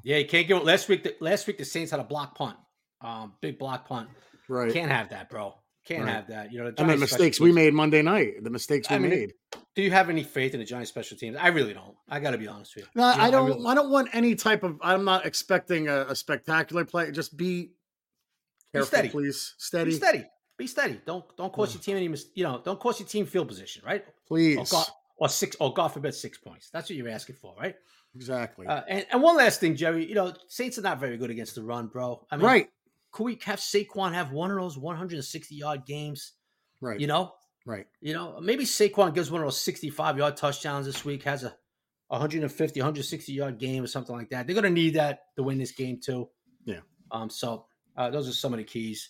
yeah, you can't give last week. The, last week the Saints had a block punt, um, big block punt. Right. Can't have that, bro. Can't Right. have that. You know, the and the mistakes we made Monday night. The mistakes we I mean, made. Do you have any faith in the Giants special teams? I really don't. I got to be honest with you. No, You know, I don't. really- I don't want any type of. I'm not expecting a, a spectacular play. Just be careful, steady. please. Steady, Be steady. Be steady. Don't don't cost your team any. mis- You know, don't cost your team field position, right? please. Or God, or six. Or God forbid, six points. That's what you're asking for, right? exactly. Uh, and and one last thing, Jerry. You know, Saints are not very good against the run, bro. I mean, right. Could we have Saquon have one of those 160 yard games? Right. You know, right. You know, maybe Saquon gives one of those 65 yard touchdowns this week, has a 150, 160 yard game or something like that. They're going to need that to win this game, too. Yeah. Um. So uh, those are some of the keys.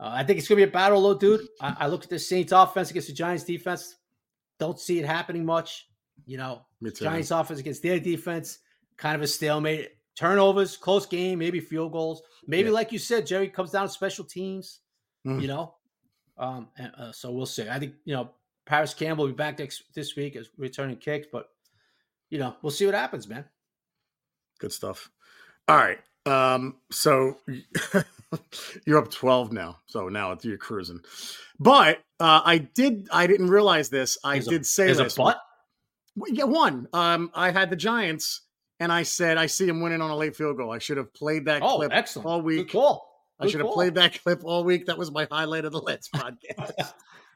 Uh, I think it's going to be a battle, though, dude. I, I look at the Saints offense against the Giants defense. Don't see it happening much. You know. Giants offense against their defense, kind of a stalemate. Turnovers, close game, maybe field goals. Maybe, Yeah. like you said, Jerry comes down to special teams Mm. you know. Um, and, uh, so we'll see. I think you know Parris Campbell will be back next this week as returning kicks, but you know we'll see what happens, man. Good stuff. All right. Um. So you're up 12 now. So now it's you're cruising. But uh, I did. I didn't realize this. I There's did say a last week- butt. Yeah, one. Um, I had the Giants, and I said I see him winning on a late field goal. I should have played that Oh, clip excellent! all Good week. call. I should have played that clip all week. That was my highlight of the Let's podcast.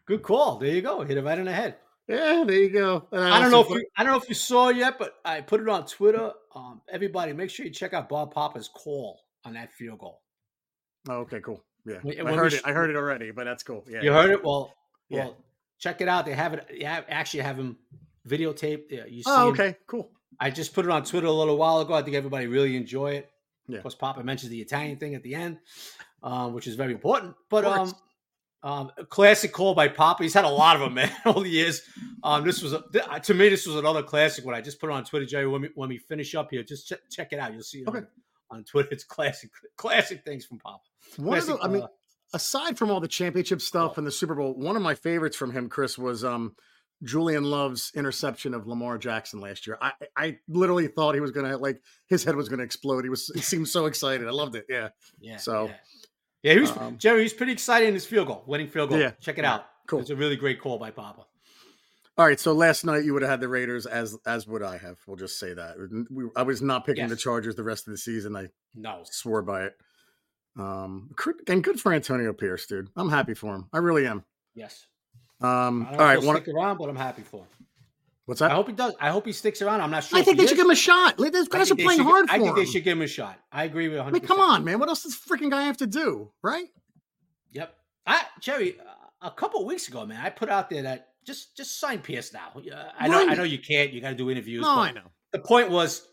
Good call. There you go. Hit it right in the head. yeah, there you go. And I don't know if you, I don't know if you saw it yet, but I put it on Twitter. Um, everybody, make sure you check out Bob Papa's call on that field goal. Oh, okay, cool. Yeah, When- I when heard it. I heard it already, but that's cool. Yeah, You heard it? Well, Yeah. well, check it out. They have it. Have, actually have him videotaped. Yeah, you see Oh, him okay, cool. I just put it on Twitter a little while ago. I think everybody really enjoy it. Yeah. Of course, Papa mentions the Italian thing at the end, um, which is very important. But um, um, a classic call by Papa. He's had a lot of them, man, all the years. Um, this was a, th- to me, this was another classic one. I just put it on Twitter, Jerry. When we when we finish up here, just check, check it out. You'll see it Okay. on, on Twitter. It's classic, classic things from Papa. One of the, Classic, I mean, uh, aside from all the championship stuff Oh. and the Super Bowl, one of my favorites from him, Chris, was um Julian Love's interception of Lamar Jackson last year. I I literally thought he was gonna like his head was gonna explode. He was he seemed so excited. I loved it. Yeah. yeah. so, yeah. yeah, he was um, Jerry. He's pretty excited in his field goal, winning field goal. Yeah. check it Yeah. out. Cool. It's a really great call by Papa. All right. So last night you would have had the Raiders as as would I have. We'll just say that. We, I was not picking the Chargers the rest of the season. I No, swore by it. Um, and good for Antonio Pierce, dude. I'm happy for him. I really am. yes. Um, I all don't know if right. stick around, but I'm happy for him. what's that? I hope he does. I hope he sticks around. I'm not sure. I think he they should give him a shot. These I guys are think they playing should- hard for I think him. they should give him a shot. I agree with 100. I mean, come on, man. What else does this freaking guy have to do, right? Yep. I Jerry, uh, a couple weeks ago, man, I put out there that just just sign Pierce now. I know. I know you can't. You got to do interviews. No, I know. The point was,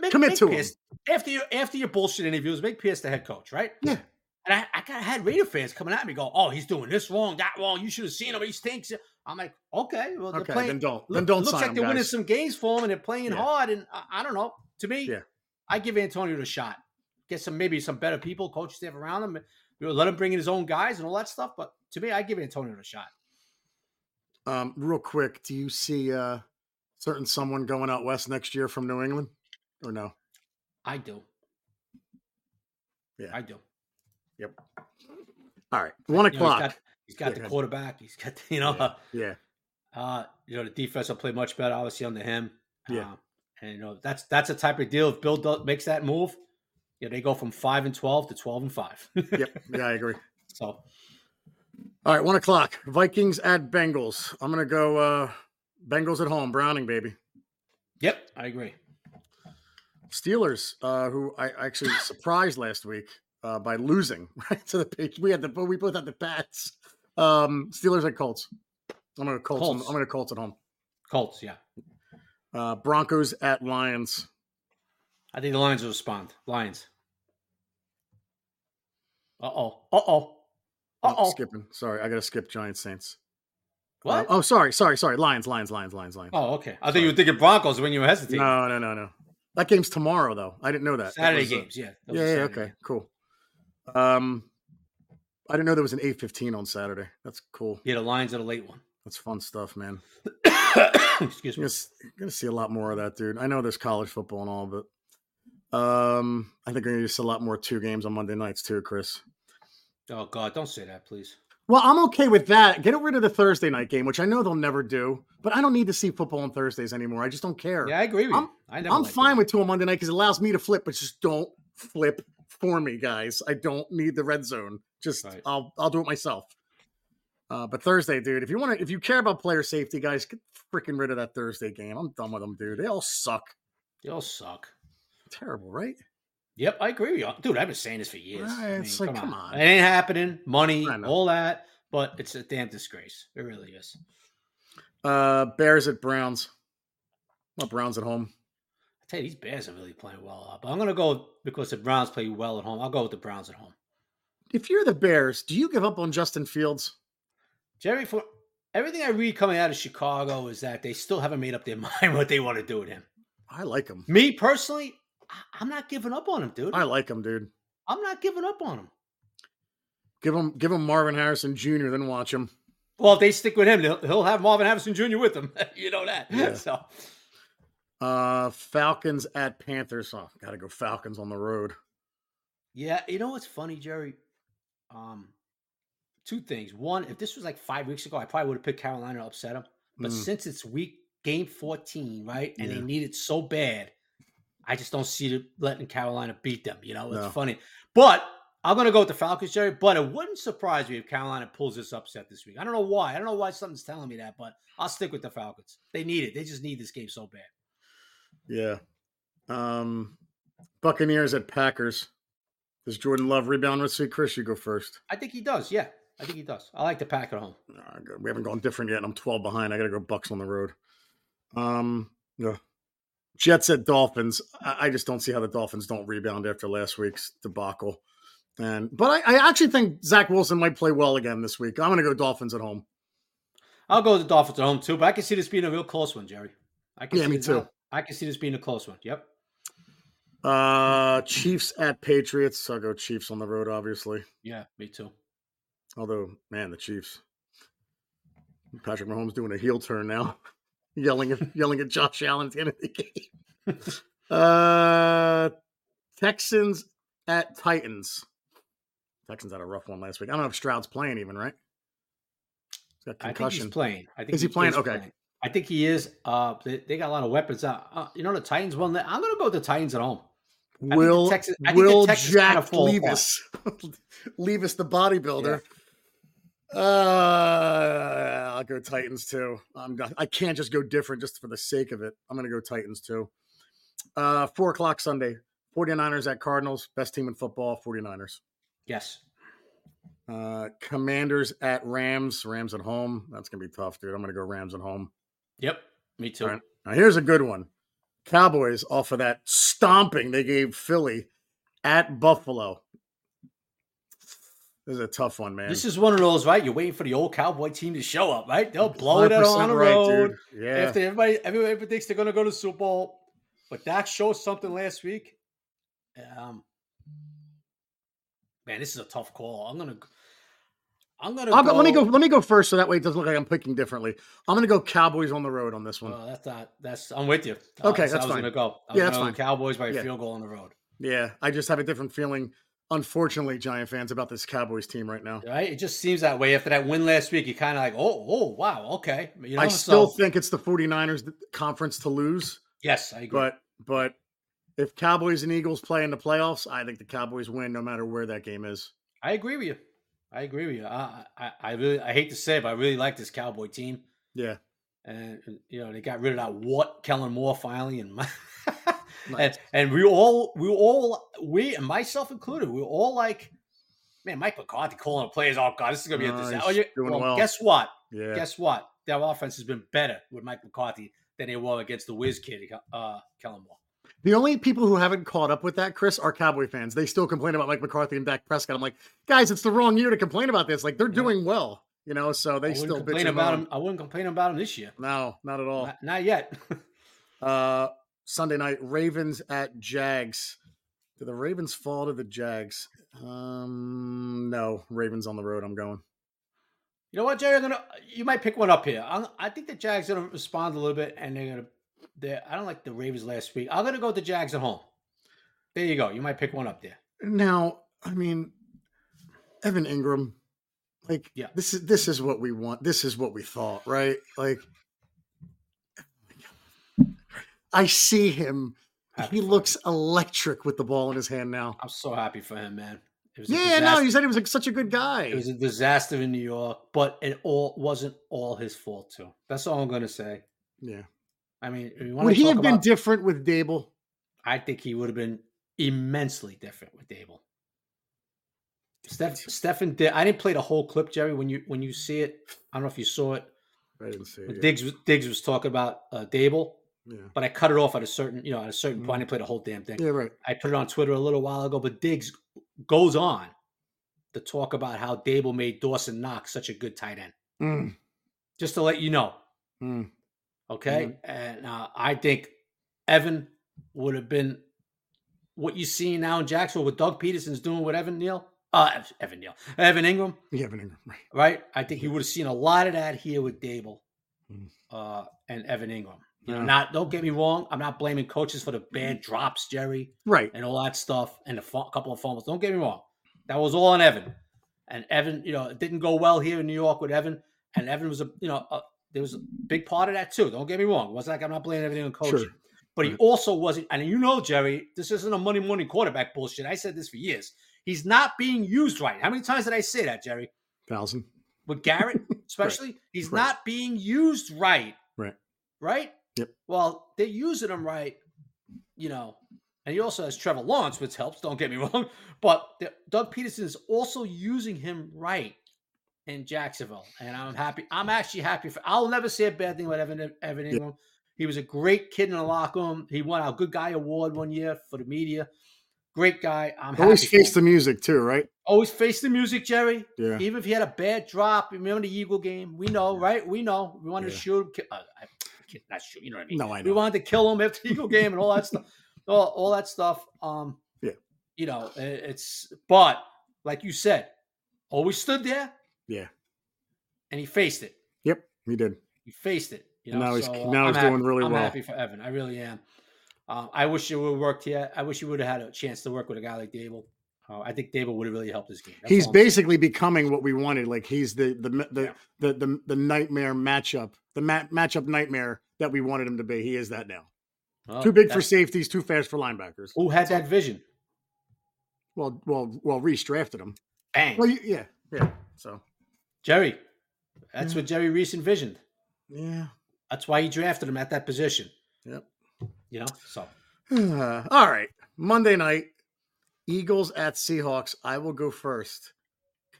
make, Commit make to him. Pierce, after your after your bullshit interviews. Make Pierce the head coach, right? Yeah. And I, I of had Raider fans coming at me, go, "Oh, he's doing this wrong, that wrong. You should have seen him. He stinks." I'm like, "Okay, well, they're Okay, playing. then don't. Look, Then don't looks like they're winning some games for him, and they're playing Yeah. hard. And I, I don't know. To me, Yeah. I give Antonio the shot. Get some maybe some better people, coach staff around him. Let him bring in his own guys and all that stuff. But to me, I give Antonio the shot. Um, real quick, do you see uh certain someone going out west next year from New England, or no? I do. Yeah. I do. Yep. All right, one You know, o'clock. he's got, he's got Yeah, the quarterback. He's got you know, Yeah. yeah. uh, you know the defense will play much better, obviously under him. Yeah. Um, and you know that's that's a type of deal. If Bill does, makes that move, you know, they go from five and twelve to twelve and five. Yep. Yeah, I agree. so All right, one o'clock. Vikings at Bengals. I'm gonna go uh Bengals at home. Browning, baby. yep, I agree. Steelers, uh, who I actually surprised last week uh, by losing right to the Patriots. We had the we both had the Pats. Um, Steelers at Colts. I'm gonna Colts. Colts. I'm gonna Colts at home. Colts, yeah. Uh, Broncos at Lions. I think the Lions will respond. Lions. Uh oh. Uh oh. Uh Oh, skipping. Sorry, I gotta skip Giants Saints. What? oh, sorry, sorry, sorry. Lions, Lions, Lions, Lions, Lions. oh, okay. I thought you were thinking Broncos when you were hesitating. no, no, no, no. That game's tomorrow, though. I didn't know that. That Saturday was, uh, games, yeah. Yeah, yeah, Saturday okay, cool. Um, I didn't know there was an eight fifteen on Saturday. That's cool. Yeah, the Lions are a late one. That's fun stuff, man. Excuse me. you're gonna see a lot more of that, dude. I know there's college football and all, but um, I think we're gonna see a lot more two games on Monday nights too, Chris. Oh God, don't say that, please. Well, I'm okay with that. Get rid of the Thursday night game, which I know they'll never do, but I don't need to see football on Thursdays anymore. I just don't care. Yeah, I agree with I'm- you. I never I'm fine it. with two on Monday night because it allows me to flip, but just don't flip for me, guys. I don't need the red zone. Just Right. I'll I'll do it myself. Uh, but Thursday, dude, if you want to, if you care about player safety, guys, get freaking rid of that Thursday game. I'm done with them, dude. They all suck. They all suck. Terrible, right? Yep, I agree with you, dude. I've been saying this for years. Right, I mean, it's like, come on. it ain't happening. Money, all that, but it's a damn disgrace. It really is. Uh, Bears at Browns. Well, Browns at home. You, these Bears are really playing well. uh, But I'm gonna go because the Browns play well at home. I'll go with the Browns at home. If you're the Bears, do you give up on Justin Fields? Jerry, for everything I read coming out of Chicago is that they still haven't made up their mind what they want to do with him. I like him. Me personally, I'm not giving up on him, dude. I like him, dude. I'm not giving up on him. Give him, give him Marvin Harrison Jr. Then watch him. Well, if they stick with him, he'll, he'll have Marvin Harrison Jr. with him. you know that. Yeah. So Uh, Falcons at Panthers. Oh, gotta go Falcons on the road. Yeah, you know what's funny, Jerry? Um, two things. One, if this was like five weeks ago, I probably would have picked Carolina to upset them. But Mm. since it's week game 14, right, and Yeah. they need it so bad, I just don't see it letting Carolina beat them. You know, it's No. funny. But I'm gonna go with the Falcons, Jerry. But it wouldn't surprise me if Carolina pulls this upset this week. I don't know why. I don't know why something's telling me that, but I'll stick with the Falcons. They need it. They just need this game so bad. Yeah. Um, Buccaneers at Packers. Does Jordan Love rebound this week? Chris, you go first. I think he does. Yeah, I think he does. I like the pack at home. Uh, we haven't gone different yet. I'm 12 behind. I gotta go Bucks on the road. Um, yeah. Jets at Dolphins. I, I just don't see how the Dolphins don't rebound after last week's debacle. And but I, I actually think Zach Wilson might play well again this week. I'm gonna go Dolphins at home. I'll go with the Dolphins at home too, but I can see this being a real close one, Jerry. I can Yeah, see me too. I can see this being a close one. Yep. Uh, Chiefs at Patriots. I'll go Chiefs on the road, obviously. Yeah, me too. Although, man, the Chiefs. Patrick Mahomes doing a heel turn now, yelling at yelling at Josh Allen at the end of the game. uh, Texans at Titans. Texans had a rough one last week. I don't know if Stroud's playing even, right? He's got I think concussion. he's playing. I think Is he playing? Okay. I think he is. Uh, they, they got a lot of weapons. Uh, uh, you know, the Titans won. I'm going to go with the Titans at home. think the Will Texans- I think the Will Texans kinda Jack. Levis Levis the bodybuilder? Uh, I'll go Titans too. I'm not, I can't just go different just for the sake of it. I'm going to go Titans too. Uh, four o'clock Sunday. 49ers at Cardinals. Best team in football. 49ers. Yes. Uh, Commanders at Rams. Rams at home. That's going to be tough, dude. I'm going to go Rams at home. Yep. Me too. Right. Now here's a good one. Cowboys off of that stomping they gave Philly at Buffalo. This is a tough one, man. This is one of those, right? You're waiting for the old Cowboy team to show up, right? They'll blow it out on the right, road. dude. Yeah. After everybody, everybody thinks they're going to go to the Super Bowl, but Dak showed something last week. Um, man, this is a tough call. I'm gonna, I'm gonna. I'll go, let me go. Let me go first, so that way it doesn't look like I'm picking differently. I'm going to go Cowboys on the road on this one. Well, that's not. That's. I'm with you. Uh, okay, I was that's fine. gonna go. I Yeah, that's gonna fine. Cowboys by Yeah. field goal on the road. yeah, I just have a different feeling. Unfortunately, Giant fans about this Cowboys team right now. Right? It just seems that way after that win last week. You kind of like, oh, oh, wow, okay. You know, I still so, think it's the 49ers conference to lose, yes, I agree. but but if Cowboys and Eagles play in the playoffs, I think the Cowboys win no matter where that game is. I agree with you. I agree with you. I, I, I really, I hate to say it, but I really like this Cowboy team. Yeah. and you know they got rid of that what Kellen Moore finally, and my, Nice. and and we all we all we and myself included, we were all like, man, Mike McCarthy calling the players, oh god, this is gonna be a disaster. Oh, you- doing well, well. guess what? Yeah. Guess what? Their offense has been better with Mike McCarthy than they were against the whiz kid, uh, Kellen Moore. The only people who haven't caught up with that, Chris, are Cowboy fans. They still complain about Mike McCarthy and Dak Prescott. I'm like, guys, it's the wrong year to complain about this. Like they're Yeah. doing well. You know, so they I still complain bitch about him. him. I wouldn't complain about him this year. No, not at all. Not, not yet. Uh, Sunday night, Ravens at Jags. Do the Ravens fall to the Jags? Um, no, Ravens on the road. I'm going. You know what, Jerry? I'm gonna. You might pick one up here. I'm, I think the Jags are gonna respond a little bit, and they're gonna. They're, I don't like the Ravens last week. I'm gonna go with the Jags at home. There you go. You might pick one up there. Now, I mean, Evan Engram, like, Yeah. this is this is what we want. This is what we thought, right? Like, I see him. Happy He for him. looks electric with the ball in his hand now. I'm so happy for him, man. It was a Yeah, no, you said he was like such a good guy. It was a disaster in New York, but it all wasn't all his fault too. That's all I'm gonna say. yeah. I mean, you Would to he talk have been about, different with Daboll? I think he would have been immensely different with Daboll. Steph, Stefon, Di- I didn't play the whole clip, Jerry. When you when you see it, I don't know if you saw it. I didn't see it. Diggs was Diggs was talking about uh, Daboll, Yeah. but I cut it off at a certain you know at a certain Mhm. point. I didn't play the whole damn thing. Yeah, right. I put it on Twitter a little while ago, but Diggs goes on to talk about how Daboll made Dawson Knox such a good tight end. Mm, Just to let you know, mm. Okay? And uh, I think Evan would have been what you see now in Jacksonville, what Doug Pederson's doing with Evan Neal, uh, Evan Neal, Evan Engram, Yeah, Evan Engram. Right. right? I think he would have seen a lot of that here with Daboll Mm. uh, and Evan Engram. You know, not don't get me wrong. I'm not blaming coaches for the bad drops, Jerry. Right. and all that stuff and a couple of fumbles. Don't get me wrong. That was all on Evan. And Evan, you know, it didn't go well here in New York with Evan. And Evan was a, you know, a, there was a big part of that too. Don't get me wrong. It wasn't like I'm not blaming everything on coaching. Sure. But he Right. also wasn't, and you know, Jerry, this isn't a money morning quarterback bullshit. I said this for years. He's not being used right. How many times did I say that, Jerry? Thousand. With Garrett, especially, he's Right. not being used right. Right. Right? Yep. Well, they're using him right, you know. And he also has Trevor Lawrence, which helps. Don't get me wrong. But the, Doug Pederson is also using him right in Jacksonville. And I'm happy. I'm actually happy for I'll never say a bad thing about Evan Evan Engram. He was a great kid in the locker room. He won our Good Guy Award one year for the media. Great guy. I'm Always face the music too, right? Always face the music, Jerry. Yeah. Even if he had a bad drop, remember the Eagle game? We know, right? We know. We wanted Yeah. to shoot him. Uh, not shoot, you know what I mean? No, I know. We wanted to kill him after the Eagle game and all that stuff. All, all that stuff. Um, Yeah. You know, it's, but like you said, always stood there Yeah. and he faced it. Yep. He did. He faced it. You And know, now he's- so, uh, now I'm he's happy- doing really I'm well. happy for Evan. I really am. Um, I wish it would have worked here. I wish he would have had a chance to work with a guy like Daboll. Uh, I think Daboll would have really helped his game. That's he's all I'm saying. basically becoming what we wanted. Like he's the the the Yeah. the, the, the nightmare matchup, the mat, matchup nightmare that we wanted him to be. He is that now. Oh, too big for safeties, too fast for linebackers. Who had that vision? Well, well, well, Reese drafted him. Bang. Well, you- yeah, yeah. So Jerry. That's Yeah. what Jerry Reese envisioned. yeah. That's why he drafted him at that position. Yep. You know, so All right. Monday night, Eagles at Seahawks. I will go first.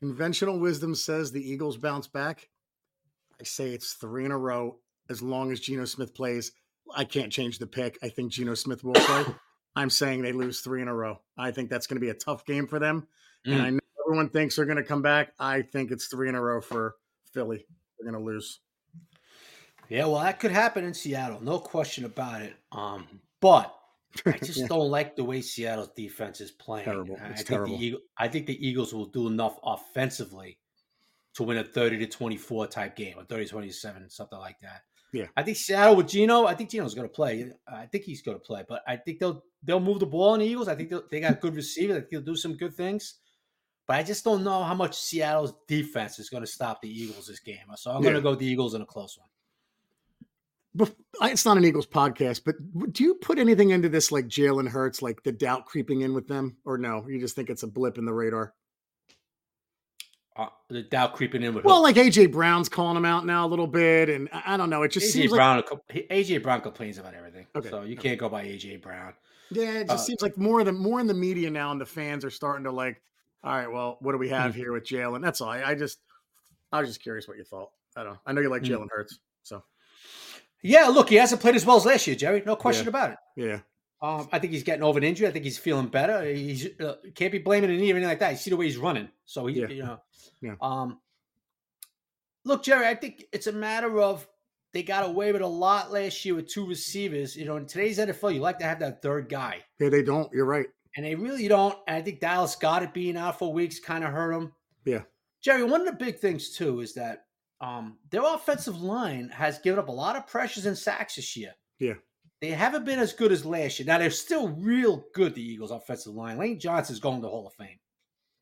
Conventional wisdom says the Eagles bounce back. I say it's three in a row as long as Geno Smith plays. I can't change the pick. I think Geno Smith will play. I'm saying they lose three in a row. I think that's going to be a tough game for them. And Mm. I know everyone thinks they're going to come back. I think it's three in a row for Philly. They're going to lose. yeah, well, that could happen in Seattle, no question about it. Um, but I just Yeah. don't like the way Seattle's defense is playing. Terrible. I It's think terrible. The Eagle, I think the Eagles will do enough offensively to win a 30 to 24 type game, or 30 27, something like that. Yeah. I think Seattle with Geno, I think Geno's going to play. I think he's going to play, but I think they'll they'll move the ball on the Eagles. I think they got good receivers. I think they'll do some good things. But I just don't know how much Seattle's defense is going to stop the Eagles this game. So I'm going to go with the Eagles in a close one. It's not an Eagles podcast, but do you put anything into this like Jalen Hurts, like the doubt creeping in with them, or no? You just think it's a blip in the radar? Uh, the doubt creeping in with Well, who? like AJ Brown's calling him out now a little bit, and I don't know. It just AJ seems like Brown. he- AJ Brown complains about everything, Okay, so you okay. can't go by AJ Brown. yeah, it just uh, seems like more of the more in the media now, and the fans are starting to like, all right, well, what do we have here with Jalen? That's all. I, I just, I was just curious what you thought. I don't. know. I know you like Hmm. Jalen Hurts, so Yeah, look, he hasn't played as well as last year, Jerry. No question Yeah. about it. yeah, Um, I think he's getting over an injury. I think he's feeling better. He's uh, can't be blaming or anything like that. You see the way he's running, so he, Yeah. you know, Yeah. Um, look, Jerry, I think it's a matter of they got away with a lot last year with two receivers. You know, in today's NFL, you like to have that third guy. Yeah, they don't. You're right. And they really don't. And I think Dallas got it being out for weeks kind of hurt them. Yeah. Jerry, one of the big things too is that um, their offensive line has given up a lot of pressures and sacks this year. Yeah. They haven't been as good as last year. Now they're still real good, the Eagles' offensive line. Lane Johnson's going to the Hall of Fame.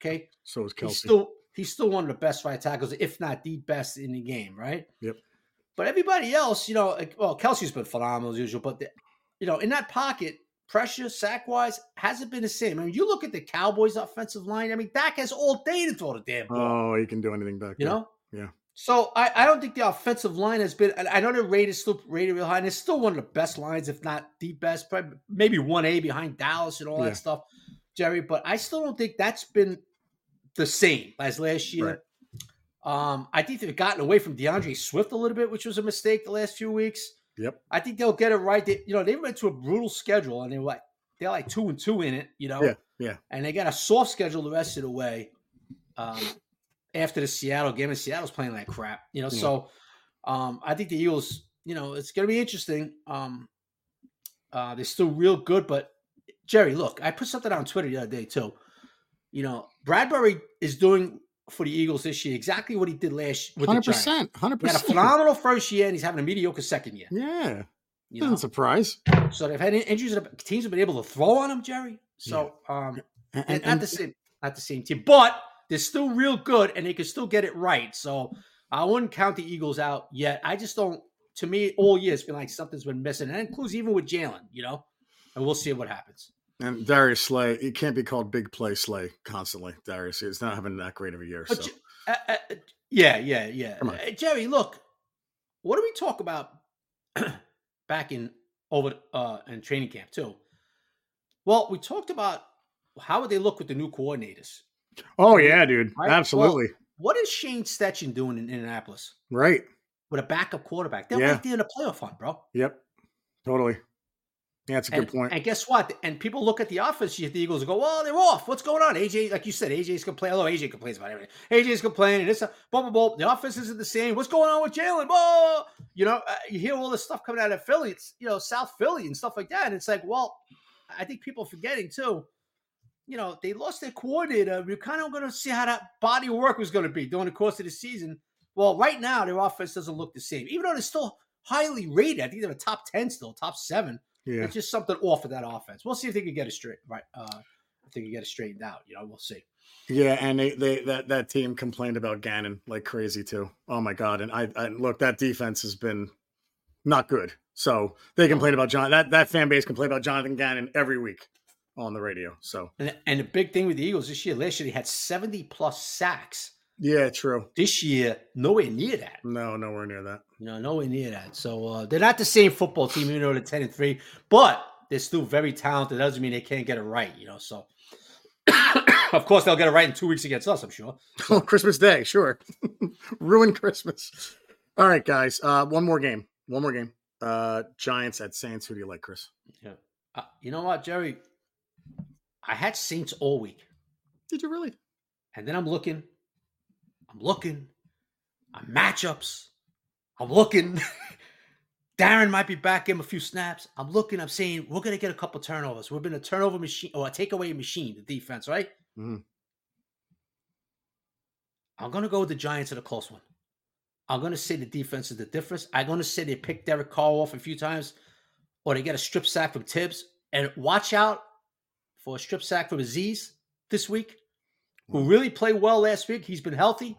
Okay. So is Kelce. He's still he's still one of the best right tackles, if not the best in the game, right? Yep. But everybody else, you know, well, Kelce's been phenomenal as usual, but the, you know, in that pocket, pressure, sack wise, hasn't been the same. I mean, you look at the Cowboys' offensive line. I mean, Dak has all day to throw the damn ball. Oh, he can do anything back you there. know? Yeah. So I, I don't think the offensive line has been. I know the rate is still rated real high, and it's still one of the best lines, if not the best, probably maybe one A behind Dallas and all Yeah. that stuff, Jerry. But I still don't think that's been the same as last year. Right. Um, I think they've gotten away from DeAndre Swift a little bit, which was a mistake the last few weeks. Yep. I think they'll get it right. They, you know, they went to a brutal schedule, and they were like they're like two and two in it. You know, Yeah, yeah. and they got a soft schedule the rest of the way. Um, after the Seattle game, and Seattle's playing like crap. You know, Yeah. so um, I think the Eagles. You know, it's going to be interesting. Um, uh, they're still real good, but Jerry, look, I put something on Twitter the other day too. You know, Bradberry is doing for the Eagles this year exactly what he did last with the Hundred Giants. percent. Hundred He had a phenomenal first year, and he's having a mediocre second year. Yeah. You Doesn't know, surprise. so they've had injuries. that Teams have been able to throw on him, Jerry. So, um, And, and and- not the same, not the same team, but they're still real good, and they can still get it right. So I wouldn't count the Eagles out yet. I just don't. To me, all year it's been like something's been missing, and that includes even with Jalen. You know, and we'll see what happens. And Darius Slay, he can't be called big play Slay constantly. Darius, he's not having that great of a year. But So uh, uh, uh, yeah, yeah, yeah. Uh, Jerry, look, what do we talk about back in over uh in training camp too? Well, we talked about how would they look with the new coordinators. Oh yeah, dude. Right? Absolutely. What is Shane Steichen doing in Indianapolis right. with a backup quarterback? They're Yeah. right there in the playoff hunt, bro. Yep. Totally. Yeah, that's a And, good point. and guess what? And people look at the offense, the Eagles, and go, "Well, they're off. What's going on?" AJ, like you said, AJ's complaining. Although AJ complains about everything, AJ's complaining. This, blah blah blah. The offense isn't the same. What's going on with Jalen? Whoa, you know, uh, you hear all this stuff coming out of Philly. It's you know South Philly and stuff like that. And it's like, well, I think people are forgetting too. You know, they lost their coordinator. We're kind of going to see how that body work was going to be during the course of the season. Well, right now their offense doesn't look the same, even though they're still highly rated. I think they're a top ten still, top seven. Yeah. It's just something off of that offense. We'll see if they can get it straight. Right. Uh, if they can get it straightened out. You know, we'll see. Yeah, and they, they that that team complained about Gannon like crazy too. Oh my god! And I, I look that defense has been not good. So they complain about John. That that fan base complain about Jonathan Gannon every week on the radio. So And, and the big thing with the Eagles this year, last year they had 70 plus sacks. Yeah, true. This year, nowhere near that. No, nowhere near that. No, nowhere near that. So uh, they're not the same football team, even though they're 10 and 3, but they're still very talented. That doesn't mean they can't get it right, you know. So of course they'll get it right in two weeks against us, I'm sure. Oh, Christmas Day, sure. Ruin Christmas. All right, guys. Uh, one more game. One more game. Uh, Giants at Saints. Who do you like, Chris? Yeah. Uh, you know what, Jerry? I had Saints all week. Did you really? And then I'm looking, I'm looking, I'm matchups, I'm looking. Darren might be back in a few snaps. I'm looking, I'm saying we're gonna get a couple turnovers. We've been a turnover machine or a takeaway machine, the defense, right? Mhm. I'm gonna go with the Giants in a close one. I'm gonna say the defense is the difference. I'm gonna say they picked Derek Carr off a few times, or they get a strip sack from Thibs. And watch out for a strip sack from Azeez this week, who really played well last week. He's been healthy.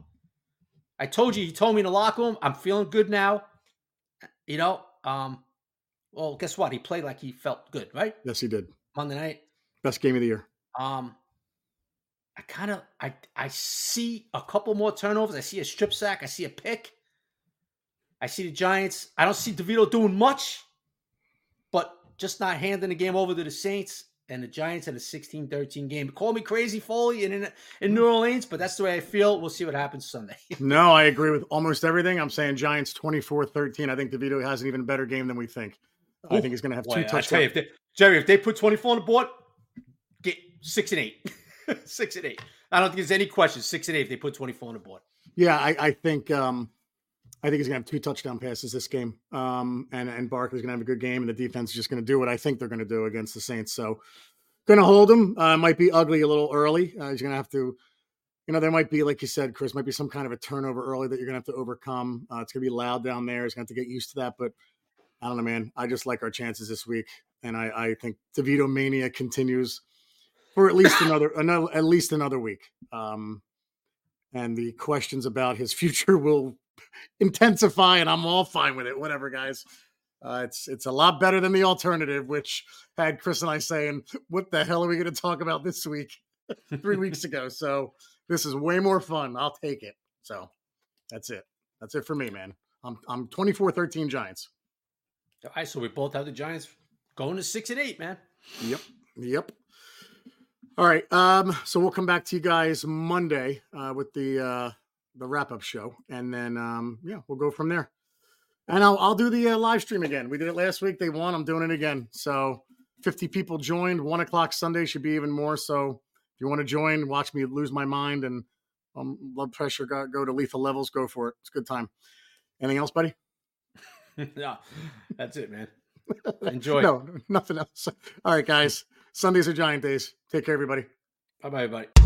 I told you, he told me in the locker room, I'm feeling good now. You know, um, well, guess what? He played like he felt good, right? Yes, he did. Monday night. Best game of the year. Um, I kind of I I see a couple more turnovers. I see a strip sack. I see a pick. I see the Giants. I don't see DeVito doing much, but just not handing the game over to the Saints and the Giants in a 16-13 game. Call me crazy, Foley, and in in New Orleans, but that's the way I feel. We'll see what happens Sunday. No, I agree with almost everything. I'm saying Giants 24 13. I think DeVito has an even better game than we think. I think he's going to have Boy, two I tell you, touchdowns. if they, Jerry, if they put 24 on the board, get six and eight. six and eight. I don't think there's any question. Six and eight if they put 24 on the board. Yeah, I, I think um, I think he's going to have two touchdown passes this game. Um, and, and Barkley's going to have a good game, and the defense is just going to do what I think they're going to do against the Saints. So, going to hold him. Uh, might be ugly a little early. Uh, he's going to have to, you know, there might be, like you said, Chris, might be some kind of a turnover early that you're going to have to overcome. Uh, it's going to be loud down there. He's going to have to get used to that. But I don't know, man. I just like our chances this week. And I, I think DeVito mania continues for at least another, another at least another week. Um, and the questions about his future will intensify, and I'm all fine with it. Whatever, guys. Uh, it's it's a lot better than the alternative, which had Chris and I saying, "What the hell are we going to talk about this week?" Three weeks ago. So this is way more fun. I'll take it. So that's it. That's it for me, man. I'm I'm 24-13 Giants. All right, so we both have the Giants going to six and eight, man. Yep. Yep. All right. Um, so we'll come back to you guys Monday uh, with the uh, the wrap up show, and then um, yeah, we'll go from there. And I'll I'll do the uh, live stream again. We did it last week. They won. I'm doing it again. So 50 people joined. One o'clock Sunday should be even more. So if you want to join, watch me lose my mind and um, blood pressure go, go to lethal levels. Go for it. It's a good time. Anything else, buddy? no, that's it, man. Enjoy. no, nothing else. All right, guys. Sundays are giant days. Take care, everybody. Bye bye, everybody.